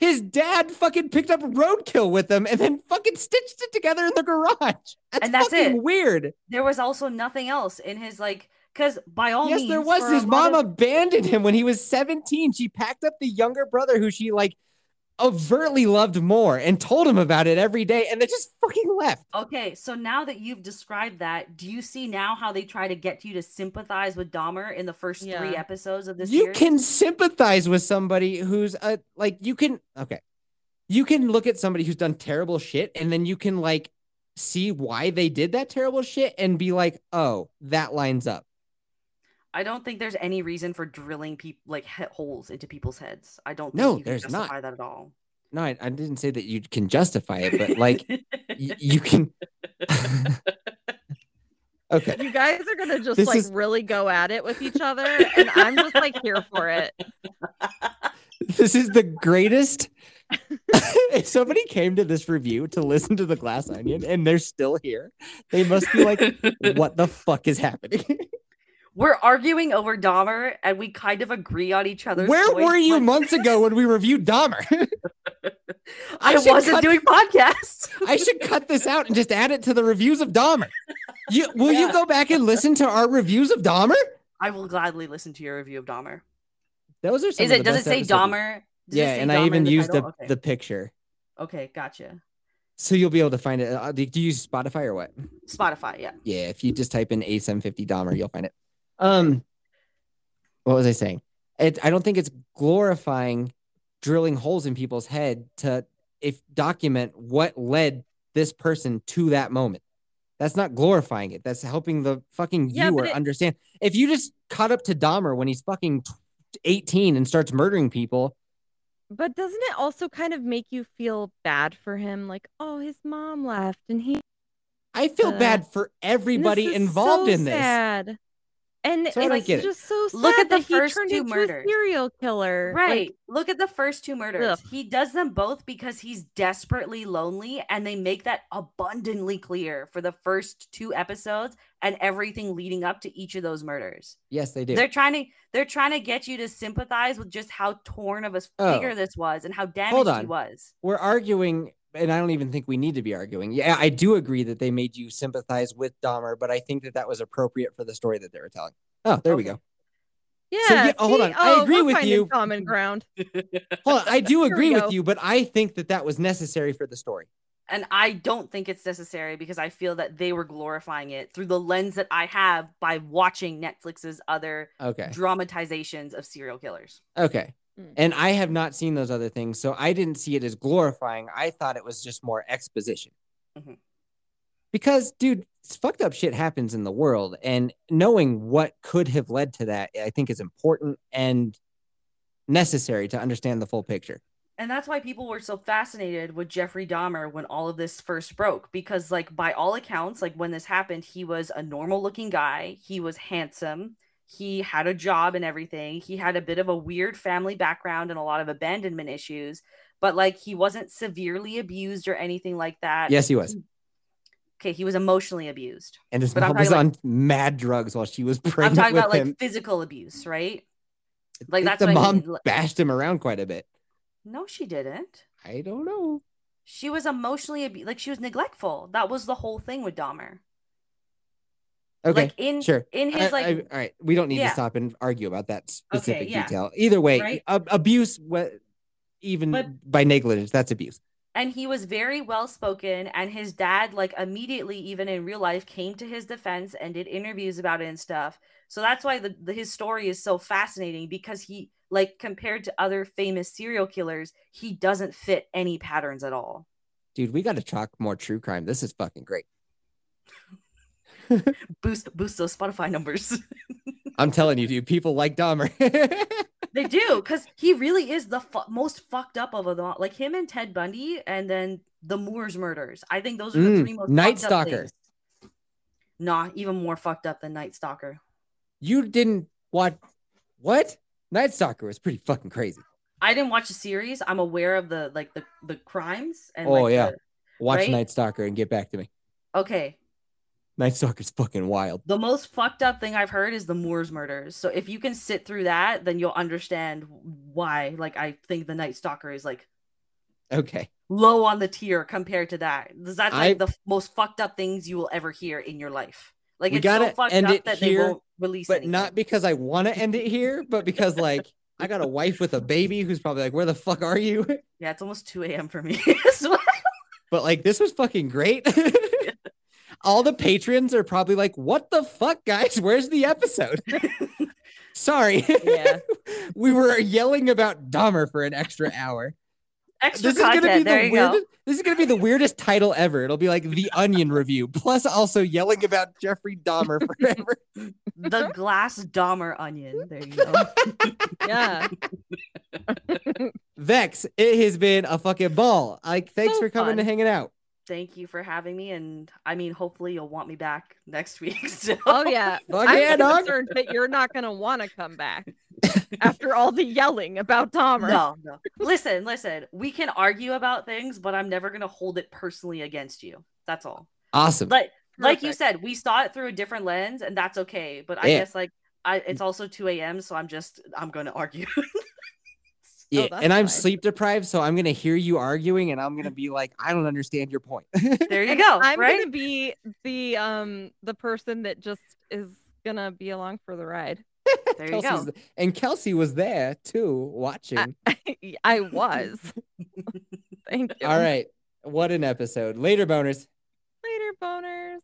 His dad fucking picked up roadkill with him and then fucking stitched it together in the garage. That's, And that's fucking it. weird. there was also nothing else in his like because by all means. yes, means there was. His mom of- abandoned him when he was 17. She packed up the younger brother who she like overtly loved more and told him about it every day and they just fucking left. okay so now that you've described that do you see now how they try to get you to sympathize with Dahmer in the first three episodes of this you series? can sympathize with somebody who's a like you can okay you can look at somebody who's done terrible shit and then you can like see why they did that terrible shit and be like oh that lines up I don't think there's any reason for drilling people like he- holes into people's heads. I don't think No, you can there's not. that at all. no I, I didn't say that you can justify it but like y- you can okay you guys are gonna just This like is- really go at it with each other, and I'm just like here for it. this is the greatest if somebody came to this review to listen to the glass onion and they're still here they must be like what the fuck is happening We're arguing over Dahmer and we kind of agree on each other's Where were you months ago when we reviewed Dahmer? I, should wasn't cut- doing podcasts. I should cut this out and just add it to the reviews of Dahmer. You will you go back and listen to our reviews of Dahmer? I will gladly listen to your review of Dahmer. Those are some Is it does it say episodes. Dahmer? Does Yeah, say and I Dahmer in even the used the, okay. the picture. okay, gotcha. So you'll be able to find it. Uh, do do you use Spotify or what? Spotify, yeah. Yeah, if you just type in A750 Dahmer, you'll find it. Um, what was I saying? It, I don't think it's glorifying drilling holes in people's head to if document what led this person to that moment. That's not glorifying it. That's helping the fucking Yeah, viewer it- understand. If you just caught up to Dahmer when he's fucking 18 and starts murdering people, But doesn't it also kind of make you feel bad for him? Like, oh, his mom left, and he I feel Uh, bad for everybody involved so in this. sad. And So I it's get it. just so sad Look at the that he first turned two into a murders. serial killer. Like, Right. Look at the first two murders. Ugh. He does them both because he's desperately lonely, and they make that abundantly clear for the first two episodes and everything leading up to each of those murders. Yes, they do. They're trying to they're trying to get you to sympathize with just how torn of a Oh. figure this was and how damaged he on. was. we're arguing, and I don't even think we need to be arguing. Yeah, I do agree that they made you sympathize with Dahmer, but I think that that was appropriate for the story that they were telling. Oh, there we go. Yeah. yeah, hold see? on. I Oh, agree we're with you. Common ground. Hold on, I do agree with you, but I think that that was necessary for the story. And I don't think it's necessary because I feel that they were glorifying it through the lens that I have by watching Netflix's other Okay. dramatizations of serial killers. Okay. Mm. And I have not seen those other things, so I didn't see it as glorifying. I thought it was just more exposition. Mhm. Because, dude, s- fucked up shit happens in the world, and knowing what could have led to that, I think is important and necessary to understand the full picture. And that's why people were so fascinated with Jeffrey Dahmer when all of this first broke. Because, like, by all accounts, like when this happened, he was a normal looking guy. He was handsome. He had a job and everything. He had a bit of a weird family background and a lot of abandonment issues. But, like, he wasn't severely abused or anything like that. Yes, he was. Okay, he was emotionally abused. And his mom was on mad drugs while she was pregnant. I'm talking about him. like physical abuse, right? like, that's the what I mom mean. bashed him around quite a bit. No, she didn't. I don't know. She was emotionally abused. Like she was neglectful. That was the whole thing with Dahmer. Okay, like in sure. in his I- like I- all right, we don't need Yeah. to stop and argue about that specific yeah. detail. Either way, Right? ab- abuse, wh- even But- by negligence, that's abuse. and he was very well spoken and his dad like immediately even in real life came to his defense and did interviews about it and stuff so that's why the, the his story is so fascinating because he like compared to other famous serial killers he doesn't fit any patterns at all Dude, we got to talk more true crime. This is fucking great. boost boost those spotify numbers I'm telling you, dude, people like Dahmer. they do because he really is the fu- most fucked up of them all. like him and ted bundy and then the moors murders i think those are the Mm, three most Night fucked up Stalker. nah even more fucked up than night stalker you didn't watch what? Night Stalker was pretty fucking crazy. I didn't watch the series. I'm aware of the like the the crimes and Oh, like, yeah. the- Watch Right? Night Stalker and get back to me. okay. Night Stalker's fucking wild. The most fucked up thing I've heard is the Moors murders. So if you can sit through that, then you'll understand why. Like I think the Night Stalker is like Okay. low on the tier compared to that. Is that. That's like I- the most fucked up things you will ever hear in your life. Like We it's so gotta fucked end up it that here, they won't release But anything. not because I want to end it here, but because like I got a wife with a baby who's probably like, where the fuck are you? yeah, it's almost 2 a.m. for me. as well. But like this was fucking great. All the patrons are probably like, what the fuck, guys? Where's the episode? Sorry. Yeah. we were yelling about Dahmer for an extra hour. Extra This is gonna be there the you go. weirdest. This is gonna be the weirdest title ever. It'll be like the Onion Review, plus also yelling about Jeffrey Dahmer forever. The glass Dahmer onion. There you go. Yeah. Vex, it has been a fucking ball. Like, thanks So for coming fun. and hanging out. Thank you for having me and i mean hopefully you'll want me back next week so Oh yeah. Fuck I'm yeah, dog. concerned that you're not gonna want to come back after all the yelling about Dahmer. no no listen listen we can argue about things but i'm never gonna hold it personally against you that's all Awesome. like like you said we saw it through a different lens and that's okay but i guess like i it's also 2 a.m so i'm just i'm gonna argue yeah, that's and I'm fine. sleep deprived, so I'm gonna hear you arguing, and I'm gonna be like, I don't understand your point. there you go I'm right gonna be the um the person that just is gonna be along for the ride. there you go th- and Kelsey was there too, watching. I was. Thank you. All right, what an episode. Later, boners. Later, boner.